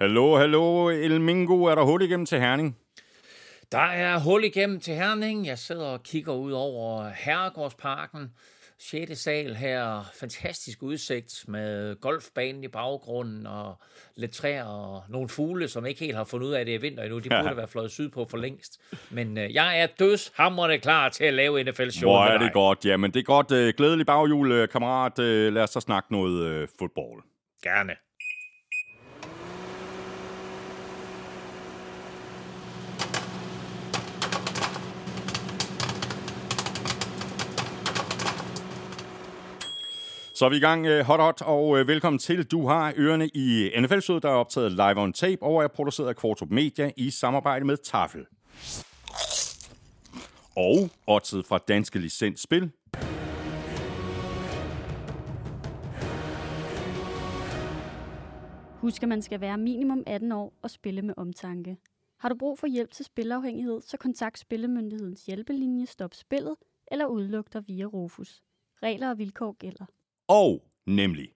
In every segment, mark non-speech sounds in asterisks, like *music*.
Hallo, hallo, El Mingo. Er der hul igennem til Herning? Der er hul igennem til Herning. Jeg sidder og kigger ud over Herregårdsparken. 6. sal her. Fantastisk udsigt med golfbanen i baggrunden og lidt træer og nogle fugle, som ikke helt har fundet ud af, at det er vinter endnu. De *laughs* burde ja. være fløjet sydpå for længst. Men øh, jeg er dødshamrende klar til at lave NFL-show Hvor er det godt. Jamen, det er godt. Øh, glædelig baghjul, øh, kammerat. Øh, lad os så snakke noget øh, fodbold. Gerne. Så er vi i gang, øh, hot hot, og øh, velkommen til. Du har ørerne i nfl der er optaget live on tape, og er produceret af Kvartrup Media i samarbejde med Tafel. Og oddset fra Danske Licens Spil. Husk, at man skal være minimum 18 år og spille med omtanke. Har du brug for hjælp til spilafhængighed, så kontakt Spillemyndighedens hjælpelinje Stop Spillet eller udluk dig via Rufus. Regler og vilkår gælder. Og nemlig.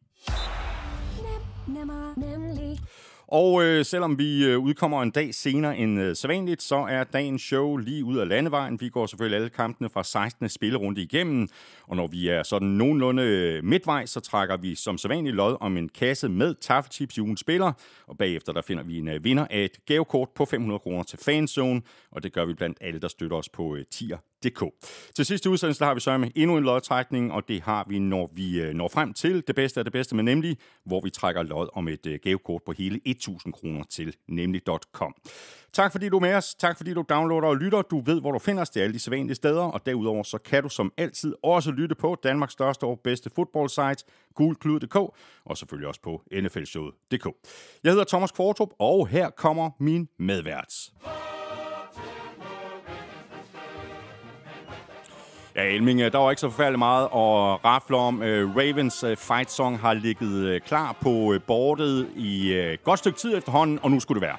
Og øh, selvom vi øh, udkommer en dag senere end øh, sædvanligt, så er dagens show lige ud af landevejen. Vi går selvfølgelig alle kampene fra 16. spillerunde igennem, og når vi er sådan nogenlunde øh, midtvejs, så trækker vi som sædvanligt lod om en kasse med taffelchips i ugens spiller, og bagefter der finder vi en øh, vinder af et gavekort på 500 kroner til Fanzone, og det gør vi blandt alle, der støtter os på øh, tier DK. Til sidste udsendelse har vi så med endnu en lodtrækning, og det har vi, når vi øh, når frem til det bedste af det bedste, men nemlig, hvor vi trækker lod om et øh, gavekort på hele 1000 kroner til nemlig.com. Tak fordi du er med os. Tak fordi du downloader og lytter. Du ved, hvor du finder os. Det er alle de sædvanlige steder. Og derudover så kan du som altid også lytte på Danmarks største og bedste fodboldsite, gulklud.dk, og selvfølgelig også på nflshowet.dk. Jeg hedder Thomas Kvartrup, og her kommer min medvært. Ja, Elming, øh, der var ikke så forfærdeligt meget at rafle om. Øh, Ravens øh, fight song har ligget klar på bordet i et godt stykke tid efterhånden, og nu skulle det være.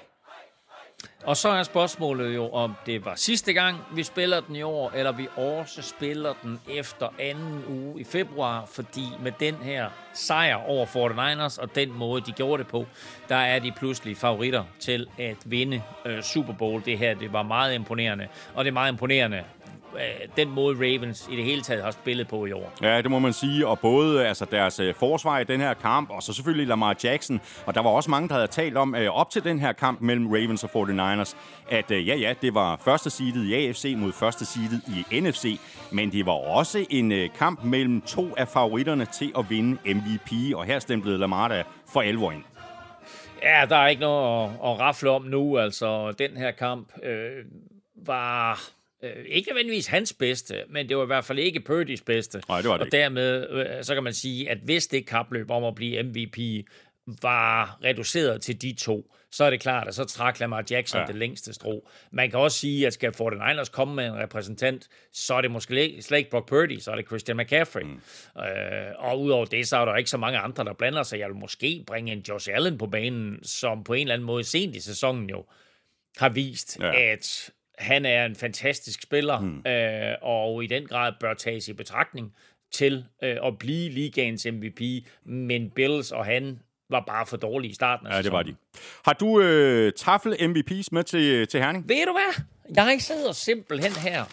Og så er spørgsmålet jo, om det var sidste gang, vi spiller den i år, eller vi også spiller den efter anden uge i februar, fordi med den her sejr over 49ers og den måde, de gjorde det på, der er de pludselig favoritter til at vinde øh, Super Bowl. Det her, det var meget imponerende, og det er meget imponerende, Øh, den måde Ravens i det hele taget har spillet på i år. Ja, det må man sige. Og både altså, deres øh, forsvar i den her kamp, og så selvfølgelig Lamar Jackson. Og der var også mange, der havde talt om øh, op til den her kamp mellem Ravens og 49ers, at ja, ja, det var første seedet i AFC mod første seedet i NFC. Men det var også en kamp mellem to af favoritterne til at vinde MVP. Og her stemplede Lamar der for alvor ind. Ja, der er ikke noget at, at rafle om nu. Altså, den her kamp øh, var øh, ikke nødvendigvis hans bedste, men det var i hvert fald ikke Purdy's bedste. Nej, det var det Og dermed, øh, så kan man sige, at hvis det kapløb om at blive MVP var reduceret til de to, så er det klart, at så trak Lamar Jackson ja. det længste strå. Man kan også sige, at skal 49ers komme med en repræsentant, så er det måske slet ikke Brock Purdy, så er det Christian McCaffrey. Mm. Øh, og udover det, så er der ikke så mange andre, der blander sig. Jeg vil måske bringe en Josh Allen på banen, som på en eller anden måde sent i sæsonen jo har vist, ja. at han er en fantastisk spiller, mm. øh, og i den grad bør tages i betragtning til øh, at blive ligaens MVP, men Bills og han var bare for dårlige i starten af Ja, det var de. Har du øh, tafel MVP's med til, til Herning? Ved du hvad? Jeg sidder simpelthen her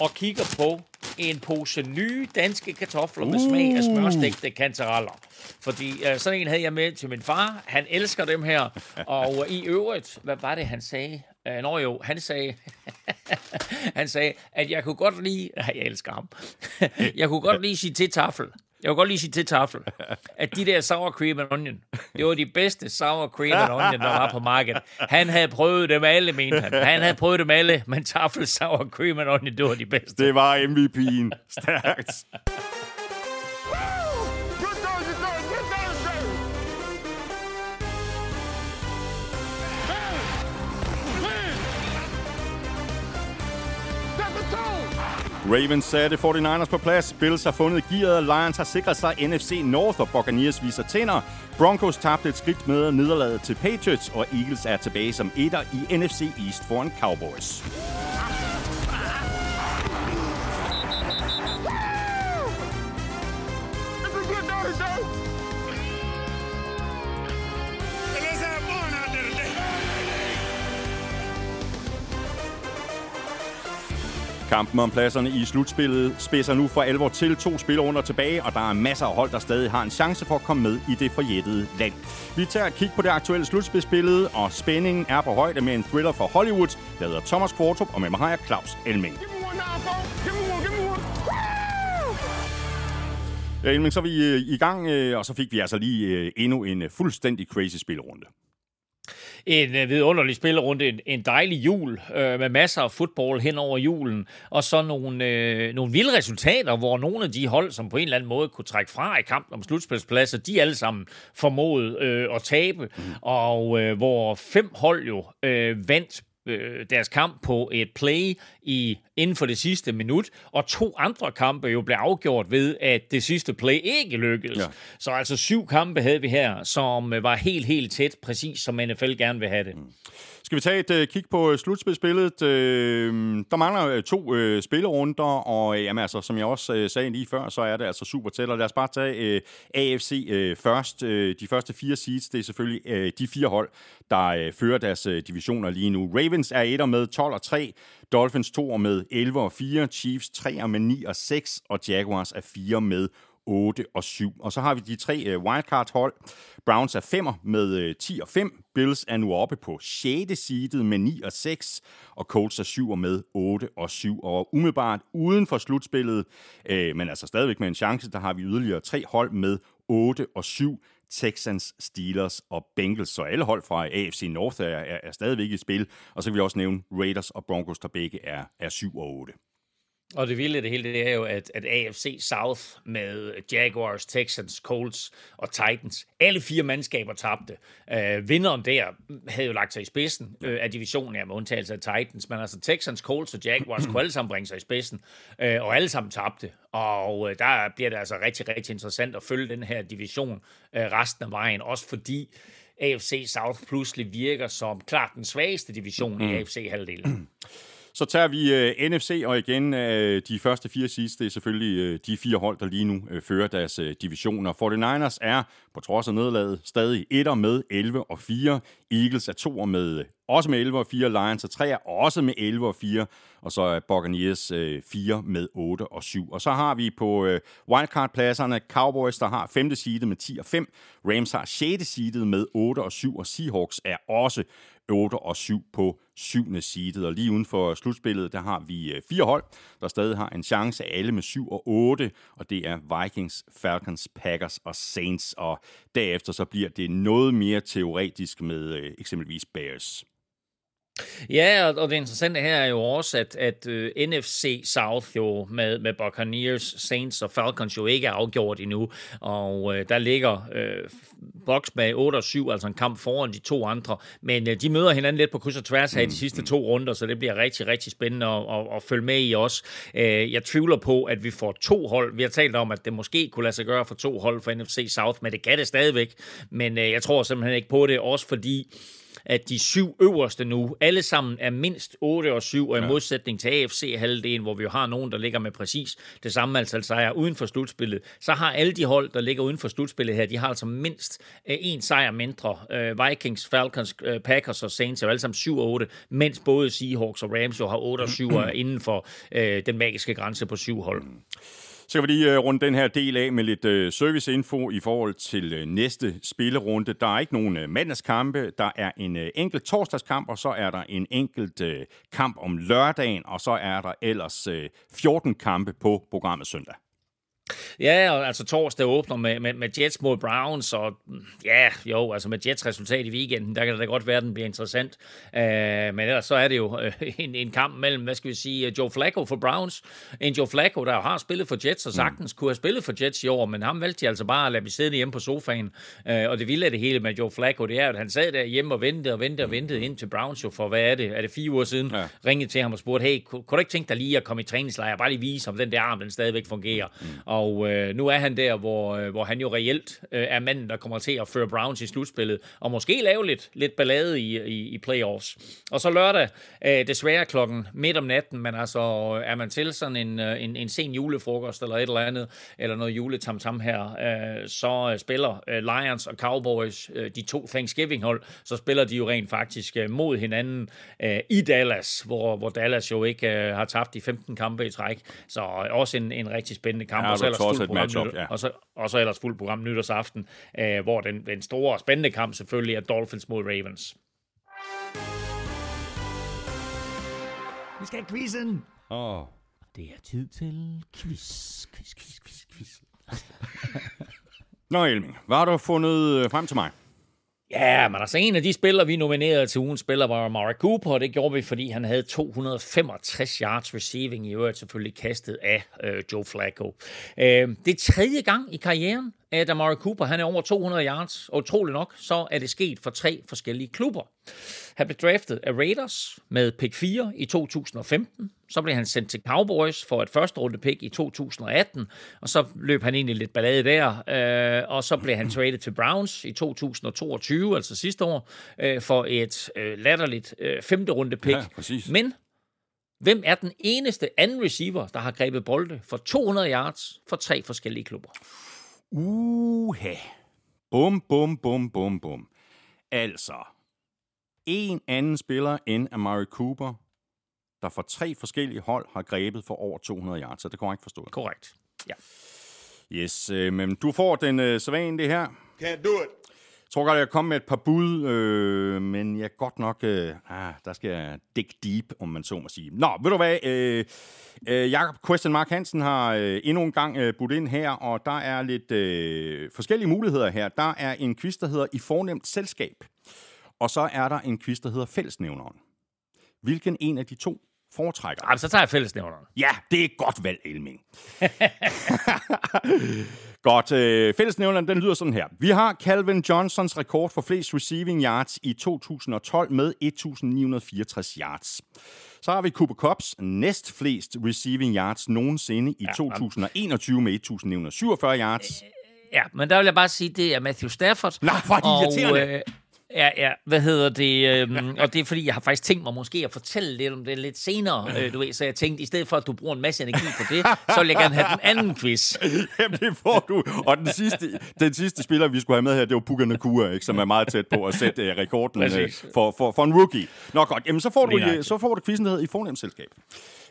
og kigger på en pose nye danske kartofler uh. med smag af smørstegte kantereller. Fordi øh, sådan en havde jeg med til min far. Han elsker dem her. *laughs* Og øh, i øvrigt, hvad var det, han sagde? Øh, nå jo, han sagde, *laughs* han sagde, at jeg kunne godt lide, jeg elsker ham, *laughs* jeg kunne godt lide sige til tafel, jeg kunne godt lige sige til tafel, at de der sour cream and onion, det var de bedste sour cream and onion, der var på markedet. Han havde prøvet dem alle, mente han. Han havde prøvet dem alle, men tafel sour cream and onion, det var de bedste. Det var MVP'en. Stærkt. Ravens satte 49ers på plads. Bills har fundet gearet. Lions har sikret sig NFC North, og Buccaneers viser tænder. Broncos tabte et skridt med nederlaget til Patriots, og Eagles er tilbage som etter i NFC East foran Cowboys. Kampen om pladserne i slutspillet spidser nu for alvor til to spillerunder tilbage, og der er masser af hold, der stadig har en chance for at komme med i det forjættede land. Vi tager et kig på det aktuelle slutspilsbillede, og spændingen er på højde med en thriller for Hollywood, der hedder Thomas Kvartrup, og med mig har jeg Claus Elming. Ja, Elming, så er vi øh, i gang, øh, og så fik vi altså lige øh, endnu en fuldstændig crazy spillerunde en øh, vidunderlig spillerunde, en, en dejlig jul øh, med masser af fodbold hen over julen, og så nogle, øh, nogle vilde resultater, hvor nogle af de hold, som på en eller anden måde kunne trække fra i kampen om slutspilspladser, de alle sammen formåede øh, at tabe, mm. og øh, hvor fem hold jo øh, vandt øh, deres kamp på et play i inden for det sidste minut, og to andre kampe jo blev afgjort ved, at det sidste play ikke lykkedes. Ja. Så altså syv kampe havde vi her, som var helt, helt tæt, præcis som NFL gerne vil have det. Mm. Skal vi tage et uh, kig på uh, slutspilsbilledet? Uh, der mangler uh, to uh, spillerunder, og uh, jamen, altså, som jeg også uh, sagde lige før, så er det altså super tæt. Og lad os bare tage uh, AFC uh, først. Uh, de første fire seeds, det er selvfølgelig uh, de fire hold, der uh, fører deres uh, divisioner lige nu. Ravens er etter med 12 og 3, Dolphins 2 med 11 og 4, Chiefs 3 med 9 og 6, og Jaguars er 4 med 8 og 7. Og så har vi de tre uh, wildcard-hold. Browns er 5 med øh, 10 og 5. Bills er nu oppe på 6. seedet med 9 og 6. Og Colts er 7 med 8 og 7. Og umiddelbart uden for slutspillet, øh, men altså stadigvæk med en chance, der har vi yderligere tre hold med 8 og 7. Texans, Steelers og Bengals. Så alle hold fra AFC North er, er, er stadigvæk i spil. Og så kan vi også nævne Raiders og Broncos, der begge er, er 7 og 8. Og det vilde det hele, det er jo, at, at AFC South med Jaguars, Texans, Colts og Titans, alle fire mandskaber tabte. Uh, vinderen der havde jo lagt sig i spidsen uh, af divisionen, ja, med undtagelse af Titans, men altså Texans, Colts og Jaguars kunne alle sammen bringe sig i spidsen, uh, og alle sammen tabte. Og uh, der bliver det altså rigtig, rigtig interessant at følge den her division uh, resten af vejen, også fordi AFC South pludselig virker som klart den svageste division mm. i AFC-halvdelen. *clears throat* Så tager vi øh, uh, NFC, og igen uh, de første fire sidste, det er selvfølgelig uh, de fire hold, der lige nu uh, fører deres uh, divisioner. 49ers er, på trods af nedlaget, stadig etter med 11 og 4. Eagles er to med også med 11 og 4. Lions er 3 også med 11 og 4. Og så er Buccaneers øh, 4 med 8 og 7. Og så har vi på øh, wildcard-pladserne Cowboys, der har 5. seedet med 10 og 5. Rams har 6. seedet med 8 og 7. Og Seahawks er også 8 og 7 på 7. seedet. Og lige uden for slutspillet, der har vi øh, fire hold, der stadig har en chance, alle med 7 og 8, og det er Vikings, Falcons, Packers og Saints. Og derefter så bliver det noget mere teoretisk med øh, eksempelvis Bears. Ja, og det interessante her er jo også, at, at uh, øh, NFC South jo med, med Buccaneers, Saints og Falcons jo ikke er afgjort endnu, og uh, der ligger uh, Bucks med 8 og 7, altså en kamp foran de to andre, men uh, de møder hinanden lidt på kryds og tværs her i de mm, sidste mm. to runder, så det bliver rigtig, rigtig spændende at, at, at følge med i os. Uh, jeg tvivler på, at vi får to hold. Vi har talt om, at det måske kunne lade sig gøre for to hold for NFC South, men det kan det stadigvæk, men uh, jeg tror simpelthen ikke på det, også fordi at de syv øverste nu, alle sammen er mindst 8 og 7, og i ja. modsætning til AFC-halvdelen, hvor vi jo har nogen, der ligger med præcis det samme antal sejre uden for slutspillet, så har alle de hold, der ligger uden for slutspillet her, de har altså mindst øh, en sejr mindre. Uh, Vikings, Falcons, uh, Packers og Saints er jo alle sammen 7 og 8, mens både Seahawks og Rams jo har 8 og 7 *clears throat* inden for den magiske grænse på syv hold. Mm. Så kan vi lige øh, runde den her del af med lidt øh, serviceinfo i forhold til øh, næste spillerunde. Der er ikke nogen mandagskampe, der er en enkelt torsdagskamp, og så er der en enkelt kamp om lørdagen, og så er der ellers 14 kampe på programmet søndag. Ja, og altså torsdag åbner med, med, med Jets mod Browns, og ja, jo, altså med Jets resultat i weekenden, der kan det da godt være, at den bliver interessant. Uh, men ellers så er det jo uh, en, en kamp mellem, hvad skal vi sige, Joe Flacco for Browns. En Joe Flacco, der har spillet for Jets, og sagtens kunne have spillet for Jets i år, men ham valgte de altså bare at lade blive siddende hjemme på sofaen. Uh, og det vilde af det hele med Joe Flacco, det er, at han sad der hjemme og ventede og ventede og ventede ind til Browns jo for, hvad er det, er det fire uger siden, ja. ringede til ham og spurgte, hey, kunne, kunne du ikke tænke dig lige at komme i træningslejr, bare lige vise, om den der arm, den stadigvæk fungerer. Mm. Og Og øh, nu er han der, hvor, øh, hvor han jo reelt øh, er manden, der kommer til at føre Browns i slutspillet, og måske lave lidt, lidt ballade i, i, i playoffs. Og så lørdag, øh, desværre klokken midt om natten, men altså er man til sådan en, øh, en, en sen julefrokost eller et eller andet, eller noget juletamtam her, øh, så spiller øh, Lions og Cowboys, øh, de to Thanksgiving-hold, så spiller de jo rent faktisk øh, mod hinanden øh, i Dallas, hvor, hvor Dallas jo ikke øh, har tabt de 15 kampe i træk. Så også en, en rigtig spændende kamp. Ja, og, så ellers fuld program, matchup, ja. og, så, og så ellers fuld program nytårsaften, øh, hvor den, den store spændende kamp selvfølgelig er Dolphins mod Ravens. Vi skal have quizzen! Åh. Oh. Det er tid til quiz, quiz, quiz, quiz, quiz. *laughs* Nå, Elming, hvad har du fundet øh, frem til mig? Ja, men altså en af de spillere, vi nominerede til ugens spiller, var Mara Cooper, og det gjorde vi, fordi han havde 265 yards receiving, i øvrigt selvfølgelig kastet af øh, Joe Flacco. Øh, det er tredje gang i karrieren, at Amari Cooper han er over 200 yards, og utroligt nok, så er det sket for tre forskellige klubber. Han blev draftet af Raiders med pick 4 i 2015. Så blev han sendt til Cowboys for et første runde pick i 2018, og så løb han ind i lidt ballade der, øh, og så blev han traded til Browns i 2022, altså sidste år, øh, for et øh, latterligt øh, femte runde pick. Ja, præcis. Men hvem er den eneste anden receiver, der har grebet bolde for 200 yards for tre forskellige klubber? Uha. Bum, bum, bum, bum, bum. Altså, en anden spiller end Amari Cooper, der for tre forskellige hold har grebet for over 200 yards. Så det kan ikke forstå. Korrekt. Ja. Yes, øh, men du får den øh, sædvanlige her. Can't do it. Jeg tror godt, jeg kommer med et par bud, øh, men jeg godt nok... Øh, ah, der skal jeg dig deep, om man så må sige. Nå, ved du hvad? Øh, øh, Jakob Question Mark Hansen har øh, endnu en gang øh, budt ind her, og der er lidt øh, forskellige muligheder her. Der er en quiz, der hedder I fornemt selskab. Og så er der en quiz, der hedder Fællesnævneren. Hvilken en af de to foretrækker? Jamen, så tager jeg fællesnævneren. Ja, det er et godt valg, Elming. *laughs* godt. Øh, fællesnævneren, den lyder sådan her. Vi har Calvin Johnsons rekord for flest receiving yards i 2012 med 1964 yards. Så har vi Cooper Cups næst flest receiving yards nogensinde i ja, 2021 med 1947 yards. Ja, men der vil jeg bare sige, det er Matthew Stafford. Nej, hvor er de Øh, Ja, ja, hvad hedder det? Øhm, og det er fordi, jeg har faktisk tænkt mig måske at fortælle lidt om det lidt senere, øh, du ved, så jeg tænkte, i stedet for at du bruger en masse energi på det, så vil jeg gerne have den anden quiz. *laughs* Jamen, det får du. Og den sidste, den sidste spiller, vi skulle have med her, det var Puka Nakua, ikke, som er meget tæt på at sætte uh, rekorden uh, for, for, for en rookie. Nå godt, jamen så får du, uh, så får du quizzen, der hedder I fornemt selskab.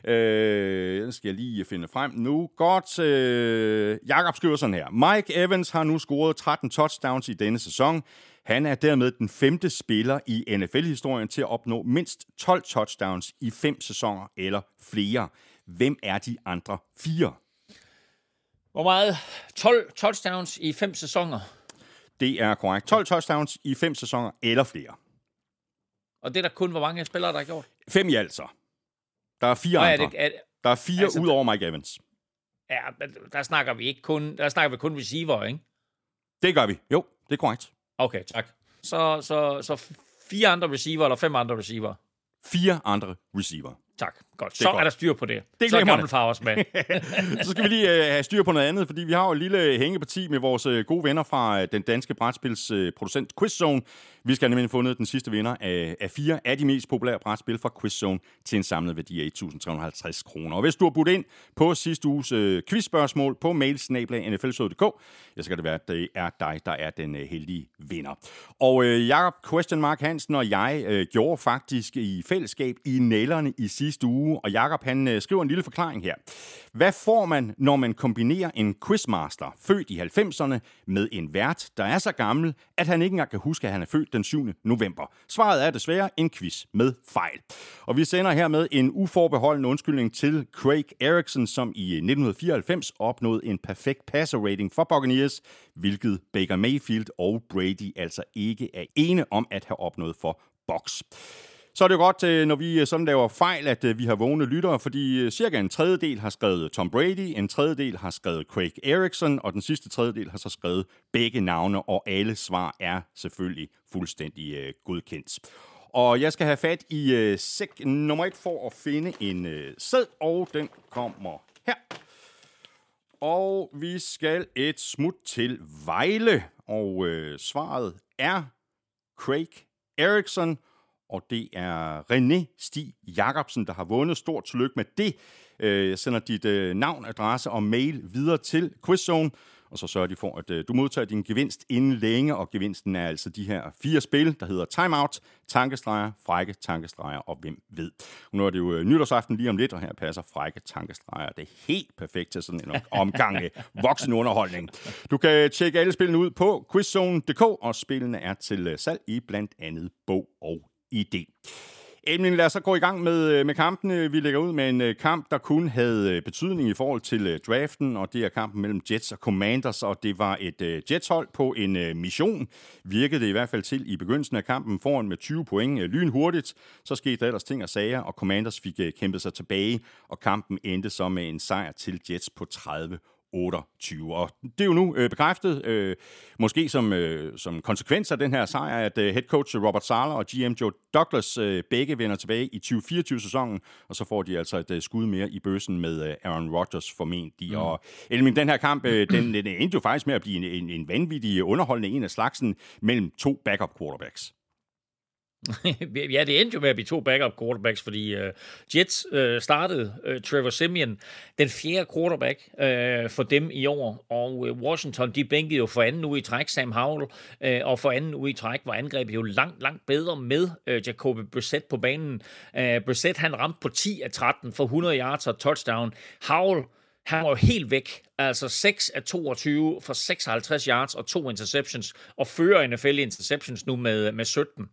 Øh, den skal jeg lige finde frem nu. Godt. Øh, Jakob skriver sådan her. Mike Evans har nu scoret 13 touchdowns i denne sæson. Han er dermed den femte spiller i NFL-historien til at opnå mindst 12 touchdowns i fem sæsoner eller flere. Hvem er de andre fire? Hvor meget? 12 touchdowns i fem sæsoner? Det er korrekt. 12 touchdowns i fem sæsoner eller flere. Og det er der kun, hvor mange spillere, der har gjort? Fem i altså. Der er fire Nå, andre. Er det, er, der er fire altså, ud over Mike Evans. Ja, der snakker vi ikke kun, der snakker vi kun receiver, ikke? Det gør vi. Jo, det er korrekt. Okay, tak. Så, så, så fire andre receiver, eller fem andre receiver? Fire andre receiver. Tak. Godt. Så er, godt. er der styr på det. det så er Gammelfar også med. *laughs* *laughs* så skal vi lige uh, have styr på noget andet, fordi vi har jo et lille hængeparti med vores uh, gode venner fra uh, den danske brætspilsproducent uh, Quizzone. Vi skal nemlig have fundet den sidste vinder af, af fire af de mest populære brætspil fra Quizzone til en samlet værdi af 1.350 kroner. Og hvis du har budt ind på sidste uges uh, quizspørgsmål på mailsnabla.nflshow.dk, ja, så kan det være, at det er dig, der er den uh, heldige vinder. Og uh, Jacob Question Mark Hansen og jeg uh, gjorde faktisk i fællesskab i nælderne i sidste uge uge, og Jakob han øh, skriver en lille forklaring her. Hvad får man, når man kombinerer en quizmaster, født i 90'erne, med en vært, der er så gammel, at han ikke engang kan huske, at han er født den 7. november? Svaret er desværre en quiz med fejl. Og vi sender hermed en uforbeholden undskyldning til Craig Erickson, som i øh, 1994 opnåede en perfekt passer rating for Buccaneers, hvilket Baker Mayfield og Brady altså ikke er ene om at have opnået for Box så er det jo godt, øh, når vi øh, sådan laver fejl, at øh, vi har vågne lyttere, fordi cirka en tredjedel har skrevet Tom Brady, en tredjedel har skrevet Craig Erickson, og den sidste tredjedel har så skrevet begge navne, og alle svar er selvfølgelig fuldstændig godkendt. Og jeg skal have fat i sæk nummer et for at finde en uh, sæd, og den kommer her. Og vi skal et smut til Vejle, og øh, svaret er Craig Erickson, og det er René Stig Jacobsen, der har vundet. Stort tillykke med det. Øh, jeg sender dit øh, navn, adresse og mail videre til Quizzone, og så sørger de for, at øh, du modtager din gevinst inden længe, og gevinsten er altså de her fire spil, der hedder Timeout, Tankestreger, Frække Tankestreger og Hvem ved. Nu er det jo nytårsaften lige om lidt, og her passer Frække Tankestreger. Det er helt perfekt til sådan en omgang af voksen underholdning. Du kan tjekke alle spillene ud på quizzone.dk, og spillene er til salg i blandt andet bog og idé. Emil, lad os så gå i gang med, øh, med kampene. Vi lægger ud med en øh, kamp, der kun havde øh, betydning i forhold til draften, og det er kampen mellem Jets og Commanders, og det var et Jets-hold på en mission. Virkede det i hvert fald til i begyndelsen af kampen foran med 20 point lynhurtigt. Så skete der ellers ting og sager, og Commanders fik kæmpet sig tilbage, og kampen endte så med en sejr til Jets på 30 28. Og det er jo nu øh, bekræftet, øh, måske som, øh, som konsekvens af den her sejr, at øh, head coach Robert Sala og GM Joe Douglas øh, begge vender tilbage i 2024-sæsonen, og så får de altså et øh, skud mere i bøssen med øh, Aaron Rodgers formentlig. Mm. Og Elmin, den her kamp, øh, den, den endte jo faktisk med at blive en, en, en vanvittig underholdende en af slagsen mellem to backup quarterbacks. *laughs* ja, det endte jo med at blive to backup quarterbacks, fordi uh, Jets uh, startede uh, Trevor Simeon, den fjerde quarterback uh, for dem i år, og uh, Washington, de bænkede jo for anden uge i træk Sam Howell, uh, og for anden uge i træk var angrebet jo langt, langt bedre med uh, Jacoby Brissett på banen. Uh, Brissett, han ramte på 10 af 13 for 100 yards og touchdown. Howell, han var jo helt væk. Altså 6 af 22 for 56 yards og to interceptions, og fører NFL interceptions nu med, med 17.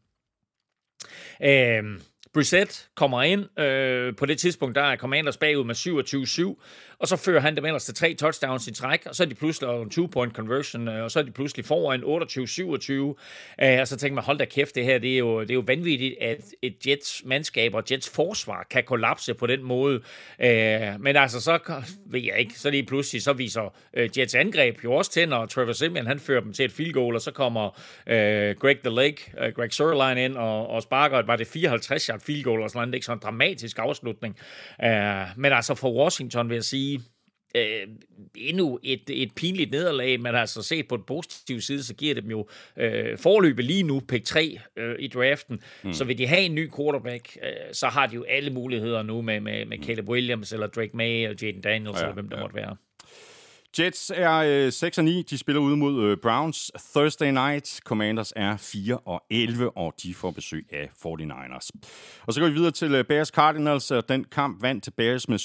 Um, Brissett kommer ind. Øh, på det tidspunkt, der er Commanders bagud med 27-7, og så fører han dem ellers til tre touchdowns i træk, og så er de pludselig en two-point conversion, øh, og så er de pludselig foran 28-27. Øh, og så tænker man, hold da kæft, det her, det er jo, det er jo vanvittigt, at et Jets mandskab og Jets forsvar kan kollapse på den måde. Øh, men altså, så ved jeg ikke, så lige pludselig, så viser øh, Jets angreb jo også til, og Trevor Simeon, han fører dem til et field goal, og så kommer øh, Greg the Lake, øh, Greg Sørlein ind og, og sparker, var det 54 yard field goal, og sådan noget. Det er ikke sådan en dramatisk afslutning. Uh, men altså for Washington vil jeg sige, uh, endnu et, et pinligt nederlag, men altså set på den positive side, så giver det dem jo uh, forløbet lige nu, pick 3 uh, i draften. Mm. Så vil de have en ny quarterback, uh, så har de jo alle muligheder nu med, med, med Caleb Williams, eller Drake May, og Jaden Daniels, ja, eller hvem det ja. måtte være. Jets er øh, 6 og 9. De spiller ud mod øh, Browns Thursday night. Commanders er 4 og 11, og de får besøg af 49ers. Og så går vi videre til øh, Bears Cardinals. Og den kamp vandt Bears med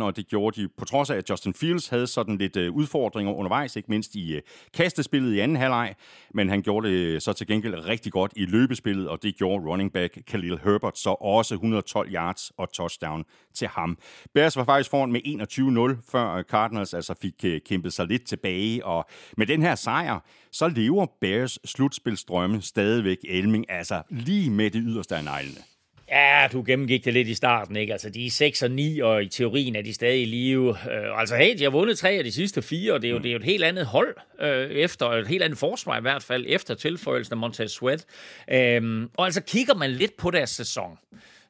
27-16, og det gjorde de på trods af, at Justin Fields havde sådan lidt øh, udfordringer undervejs, ikke mindst i øh, kastespillet i anden halvleg. Men han gjorde det øh, så til gengæld rigtig godt i løbespillet, og det gjorde running back Khalil Herbert så også 112 yards og touchdown til ham. Bears var faktisk foran med 21-0, før øh, Cardinals altså fik fik øh, kæmpet sig lidt tilbage, og med den her sejr, så lever Bears slutspilsdrømme stadigvæk Elming, altså lige med det yderste af neglene. Ja, du gennemgik det lidt i starten, ikke? Altså, de er 6 og 9, og i teorien er de stadig i live. Uh, altså, hey, de har vundet tre af de sidste fire, og det er jo, mm. det er jo et helt andet hold uh, efter, et helt andet forsvar i hvert fald, efter tilføjelsen af Montez Sweat. Uh, og altså, kigger man lidt på deres sæson,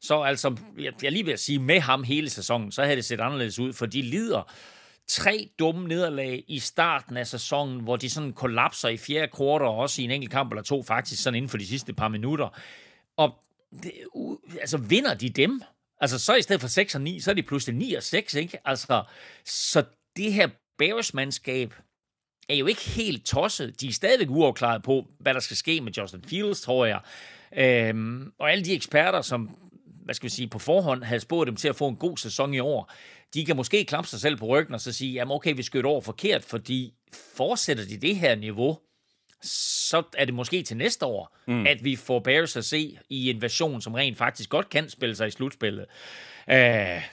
så altså, jeg, jeg lige vil sige, med ham hele sæsonen, så havde det set anderledes ud, for de lider tre dumme nederlag i starten af sæsonen, hvor de sådan kollapser i fjerde kvartal, og også i en enkelt kamp eller to, faktisk sådan inden for de sidste par minutter. Og det, altså, vinder de dem? Altså, så i stedet for 6 og 9, så er de pludselig 9 og 6, ikke? Altså, så det her Bears-mandskab er jo ikke helt tosset. De er stadigvæk uafklaret på, hvad der skal ske med Justin Fields, tror jeg. Øhm, og alle de eksperter, som hvad skal vi sige, på forhånd havde spået dem til at få en god sæson i år, de kan måske klappe sig selv på ryggen og så sige, jamen okay, vi skød over forkert, fordi fortsætter de det her niveau, så er det måske til næste år, mm. at vi får Bears at se i en version, som rent faktisk godt kan spille sig i slutspillet. Uh,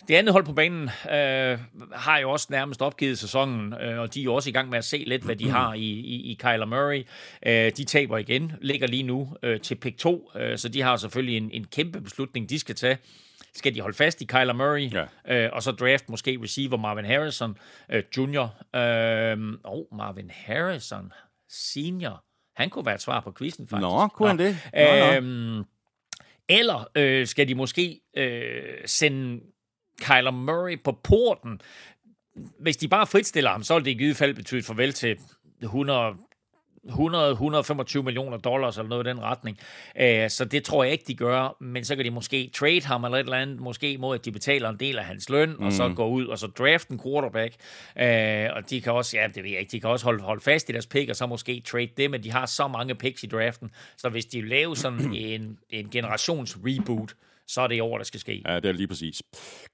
det andet hold på banen uh, har jo også nærmest opgivet sæsonen, uh, og de er jo også i gang med at se lidt, hvad de har i, i, i Kyler Murray. Uh, de taber igen, ligger lige nu uh, til pick 2, uh, så de har selvfølgelig en, en kæmpe beslutning, de skal tage skal de holde fast i Kyler Murray, ja. øh, og så draft måske receiver Marvin Harrison øh, Jr. Øh, oh, Marvin Harrison Senior. Han kunne være et svar på quizzen, faktisk. Nå, kunne han det? Nå, øhm, Eller øh, skal de måske øh, sende Kyler Murray på porten hvis de bare fritstiller ham, så vil det i givet fald betyde farvel til 100 100-125 millioner dollars eller noget i den retning. Uh, så det tror jeg ikke, de gør. Men så kan de måske trade ham eller et eller andet, måske mod at de betaler en del af hans løn, mm. og så mm. gå ud og så draft en quarterback. Uh, og de kan også, ja, det ved jeg ikke, de kan også holde, holde fast i deres pick, og så måske trade det, men de har så mange picks i draften, så hvis de laver sådan *clears throat* en, en generations reboot, så er det i år, der skal ske. Ja, det er lige præcis.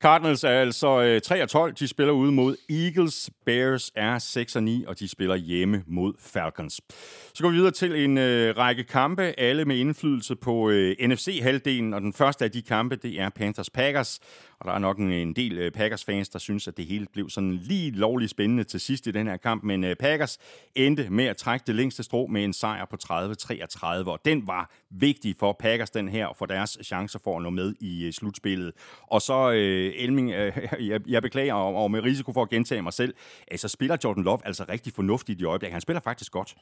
Cardinals er altså øh, 3 og 12. De spiller ude mod Eagles. Bears er 6 og 9, og de spiller hjemme mod Falcons. Så går vi videre til en øh, række kampe, alle med indflydelse på øh, NFC-halvdelen, og den første af de kampe, det er Panthers-Packers. Og der er nok en, en del øh, Packers-fans, der synes, at det hele blev sådan lige lovligt spændende til sidst i den her kamp. Men øh, Packers endte med at trække det længste strå med en sejr på 30-33, og den var vigtig for Packers, den her, og for deres chancer for at nå med i øh, slutspillet. Og så, Elming, *laughs* jeg, jeg beklager, og, og med risiko for at gentage mig selv, altså spiller Jordan Love altså rigtig fornuftigt i øjeblikket. Han spiller faktisk godt.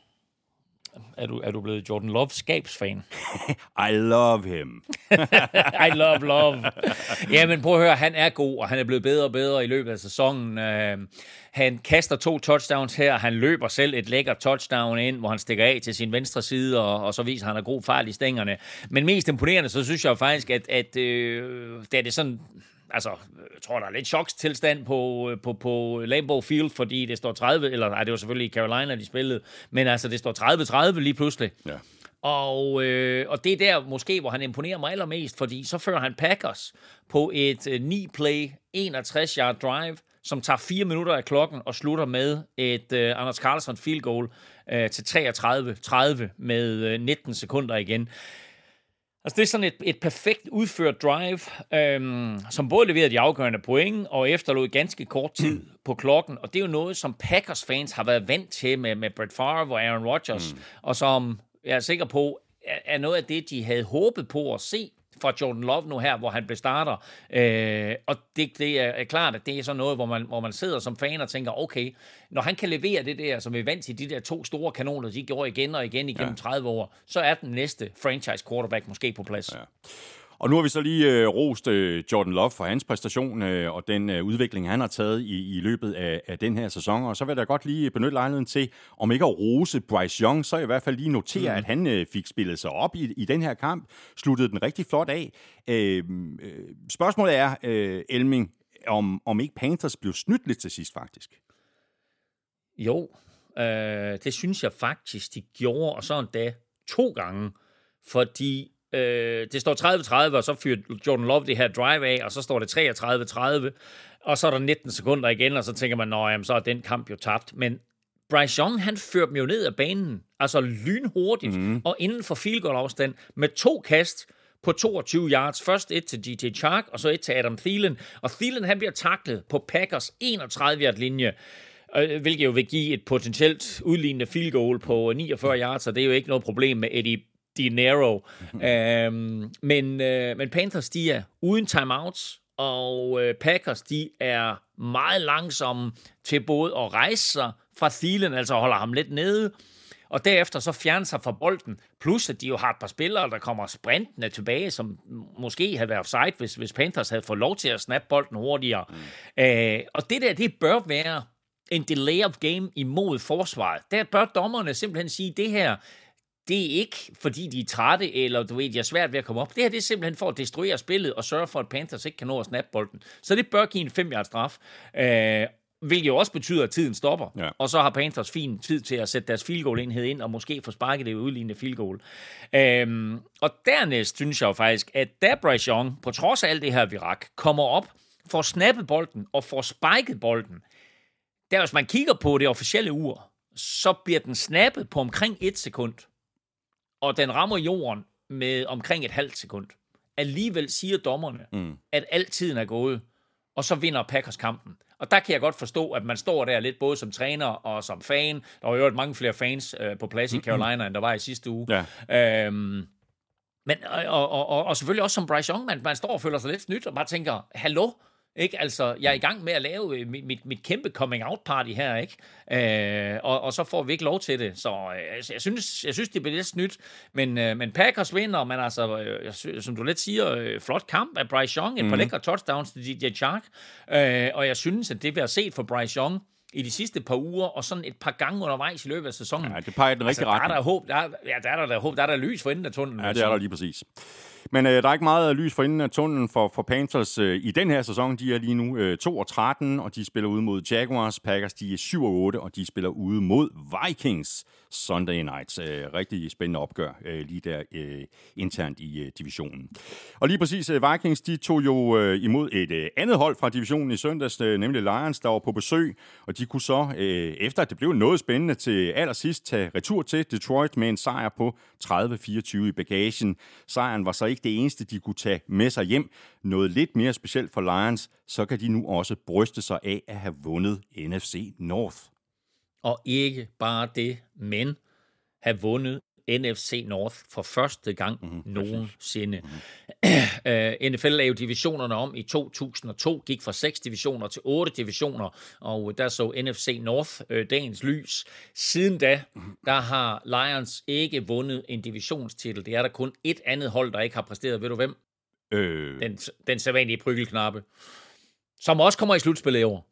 Er du, er du blevet Jordan Love skabsfan? *laughs* I love him. *laughs* I love love. Jamen prøv at høre, han er god, og han er blevet bedre og bedre i løbet af sæsonen. Uh, han kaster to touchdowns her, han løber selv et lækkert touchdown ind, hvor han stikker af til sin venstre side, og, og så viser han, at han har god fart i stængerne. Men mest imponerende, så synes jeg faktisk, at, at øh, det er det sådan altså, jeg tror, der er lidt chokstilstand på, på, på Lambeau Field, fordi det står 30, eller nej, det var selvfølgelig i Carolina, de spillede, men altså, det står 30-30 lige pludselig. Ja. Og, øh, og det er der måske, hvor han imponerer mig allermest, fordi så fører han Packers på et øh, 9-play, 61-yard drive, som tager fire minutter af klokken og slutter med et øh, Anders Carlson field goal øh, til 33-30 med øh, 19 sekunder igen. Altså, det er sådan et, et perfekt udført drive, øhm, som både leverede de afgørende point og efterlod ganske kort tid på klokken. Og det er jo noget, som Packers-fans har været vant til med, med Brett Favre og Aaron Rodgers, mm. og som jeg er sikker på, er, er noget af det, de havde håbet på at se fra Jordan Love nu her, hvor han blev starter. Øh, og det, det er klart, at det er sådan noget, hvor man, hvor man sidder som fan og tænker, okay, når han kan levere det der, som vi vant til, de der to store kanoner, de gjorde igen og igen igennem ja. 30 år, så er den næste franchise quarterback måske på plads. Ja. Og nu har vi så lige øh, rost øh, Jordan Love for hans præstation øh, og den øh, udvikling, han har taget i, i løbet af, af den her sæson. Og så vil jeg da godt lige benytte lejligheden til, om ikke at rose Bryce Young, så i hvert fald lige notere, mm. at han øh, fik spillet sig op i, i den her kamp, sluttede den rigtig flot af. Øh, øh, spørgsmålet er, øh, Elming, om, om ikke Panthers blev snydt lidt til sidst faktisk? Jo, øh, det synes jeg faktisk, de gjorde, og så endda to gange, fordi Øh, det står 30-30, og så fyrer Jordan Love det her drive af, og så står det 33-30, og så er der 19 sekunder igen, og så tænker man, at så er den kamp jo tabt. Men Bryce Young, han førte dem jo ned ad banen, altså lynhurtigt, mm. og inden for field goal afstand, med to kast på 22 yards. Først et til DJ Chark, og så et til Adam Thielen. Og Thielen, han bliver taklet på Packers 31 yard linje hvilket jo vil give et potentielt udlignende field goal på 49 yards, så det er jo ikke noget problem med Eddie Dinero. øhm, men, øh, men Panthers, de er uden timeouts, og øh, Packers, de er meget langsomme til både at rejse sig fra Thielen, altså holder ham lidt nede, og derefter så fjerne sig fra bolden. Plus, at de jo har et par spillere, der kommer sprintende tilbage, som måske havde været offside, hvis, hvis Panthers havde fået lov til at snappe bolden hurtigere. Mm. Øh, og det der, det bør være en delay of game imod forsvaret. Der bør dommerne simpelthen sige, det her, det er ikke, fordi de er trætte, eller du ved, de er svært ved at komme op. Det her det er simpelthen for at destruere spillet og sørge for, at Panthers ikke kan nå at snappe bolden. Så det bør give en 5 straf. Øh, hvilket jo også betyder, at tiden stopper. Ja. Og så har Panthers fin tid til at sætte deres field goal enhed ind, og måske få sparket det udlignende field goal. Øhm, og dernæst synes jeg jo faktisk, at da Bryce Young, på trods af alt det her virak, kommer op, får snappet bolden og får spiket bolden, der hvis man kigger på det officielle ur, så bliver den snappet på omkring et sekund og den rammer jorden med omkring et halvt sekund. Alligevel siger dommerne, mm. at altiden er gået, og så vinder Packers kampen. Og der kan jeg godt forstå, at man står der lidt både som træner og som fan. Der var jo mange flere fans øh, på plads i Carolina, end der var i sidste uge. Ja. Øhm, men, og, og, og, og selvfølgelig også som Bryce Young, man, man står og føler sig lidt snydt og bare tænker, hallo, Ikke? Altså, jeg er i gang med at lave øh, mit, mit, mit kæmpe coming-out-party her, ikke? Øh, og, og så får vi ikke lov til det. Så øh, jeg, synes, jeg synes, det bliver lidt snydt. Men, øh, men Packers vinder, men altså, øh, som du lidt siger, øh, flot kamp af Bryce Young. Et mm. par mhm. lækre touchdowns til DJ Chark. Øh, og jeg synes, at det vi har set for Bryce Young, i de sidste par uger, og sådan et par gange undervejs i løbet af sæsonen. Ja, det peger den rigtige altså, retning. Der er der håb, der er, ja, der er der, håb, der er der lys for enden af tunnelen. Ja, det er der lige præcis. Men øh, der er ikke meget øh, lys for inden af tunnelen for, for Panthers øh, i den her sæson. De er lige nu øh, 2 og 13, og de spiller ude mod Jaguars. Packers de er 7 og 8, og de spiller ude mod Vikings Sunday Nights. Øh, rigtig spændende opgør øh, lige der øh, internt i øh, divisionen. Og lige præcis øh, Vikings, de tog jo øh, imod et øh, andet hold fra divisionen i søndags, øh, nemlig Lions, der var på besøg, og de kunne så, øh, efter at det blev noget spændende til allersidst, tage retur til Detroit med en sejr på 30-24 i bagagen. Sejren var så ikke det eneste, de kunne tage med sig hjem. Noget lidt mere specielt for Lions, så kan de nu også bryste sig af at have vundet NFC North. Og ikke bare det, men have vundet NFC North for første gang mm-hmm. nogensinde. Mm-hmm. uh, NFL lavede divisionerne om i 2002, gik fra seks divisioner til otte divisioner, og der så NFC North uh, dagens lys. Siden da, der har Lions ikke vundet en divisionstitel. Det er der kun et andet hold, der ikke har præsteret. Ved du hvem? Øh... Den, den sædvanlige pryggelknappe. Som også kommer i slutspillet i år.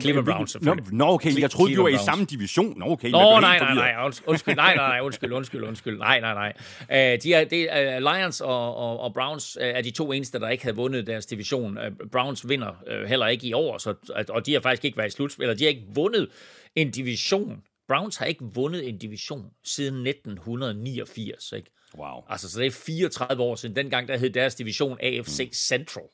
Cleveland Browns, selvfølgelig. Nå, okay, jeg troede, du var i samme division. Nå, okay. Nå, nej, nej, nej, undskyld, nej, nej, nej, undskyld, undskyld, undskyld, nej, nej, nej. Uh, de er, det, uh, Lions og, og, og Browns uh, er de to eneste, der ikke havde vundet deres division. Uh, Browns vinder uh, heller ikke i år, så, og de har faktisk ikke været i slutspil, eller de har ikke vundet en division. Browns har ikke vundet en division siden 1989, ikke? Wow. Altså, så det er 34 år siden. Dengang, der hed deres division AFC. Central.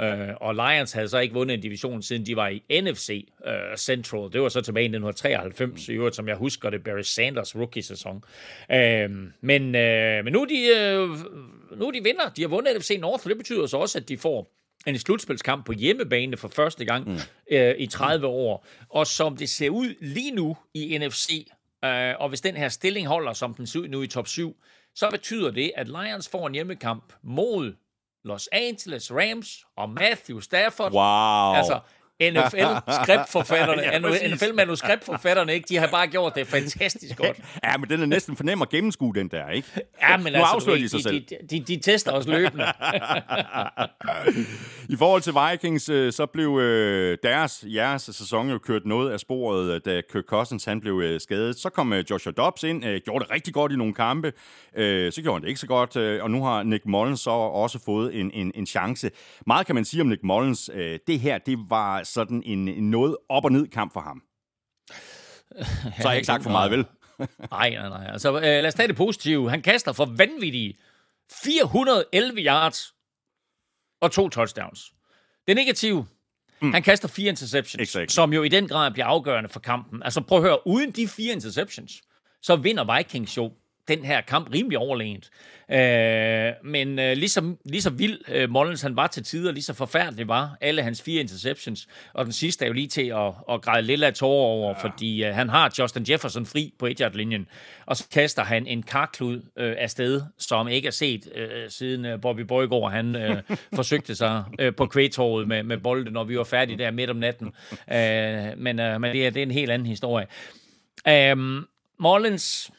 Øh, og Lions havde så ikke vundet en division, siden de var i NFC øh, Central. Det var så tilbage i 1993, i øvrigt, som jeg husker det, Barry Sanders rookie-sæson. Øh, men, uh, men nu, de, uh, nu de vinder. De har vundet NFC North, og det betyder så også, at de får en slutspilskamp på hjemmebane for første gang mm. uh, i 30 år. Og som det ser ud lige nu i NFC, uh, og hvis den her stilling holder, som den ser ud nu i top 7, så betyder det, at Lions får en hjemmekamp mod Los Angeles Rams og Matthew Stafford. Wow. Altså, NFL-skriptforfatterne, *laughs* ja, NFL-manuskriptforfatterne, ikke? De har bare gjort det fantastisk godt. *laughs* ja, men den er næsten for nem at gennemskue, den der, ikke? Ja, men nu altså, de, sig selv. De, de, de, tester os løbende. *laughs* I forhold til Vikings, øh, så blev øh, deres, jeres sæson jo kørt noget af sporet, øh, da Kirk Cousins han blev skadet. Så kom Joshua Dobbs ind, gjorde det rigtig godt i nogle kampe. Så gjorde han det ikke så godt, og nu har Nick Mullins så også fået en, en, en chance. Meget kan man sige om Nick Mullins. Det her, det var sådan en, en noget op- og ned kamp for ham. Så har jeg ikke sagt for meget, vel? *laughs* nej, nej, nej. Altså, øh, lad os tage det positive. Han kaster for vanvittige 411 yards og to touchdowns. Det negative, mm. han kaster fire interceptions, exactly. som jo i den grad bliver afgørende for kampen. Altså prøv at høre, uden de fire interceptions, så vinder Vikings jo den her kamp rimelig overlegent. Øh, men øh, ligesom, lige så vild øh, Mullins han var til tider, lige så forfærdelig var alle hans fire interceptions. Og den sidste er jo lige til at, at græde lille af tårer over, ja. fordi øh, han har Justin Jefferson fri på et linjen og så kaster han en karklud øh, afsted, som ikke er set øh, siden øh, Bobby Bøjgaard, han øh, *laughs* forsøgte sig øh, på kvægtorvet med, med bolden, når vi var færdige der midt om natten. Øh, men øh, men det, er, det er en helt anden historie. Øh, Mullins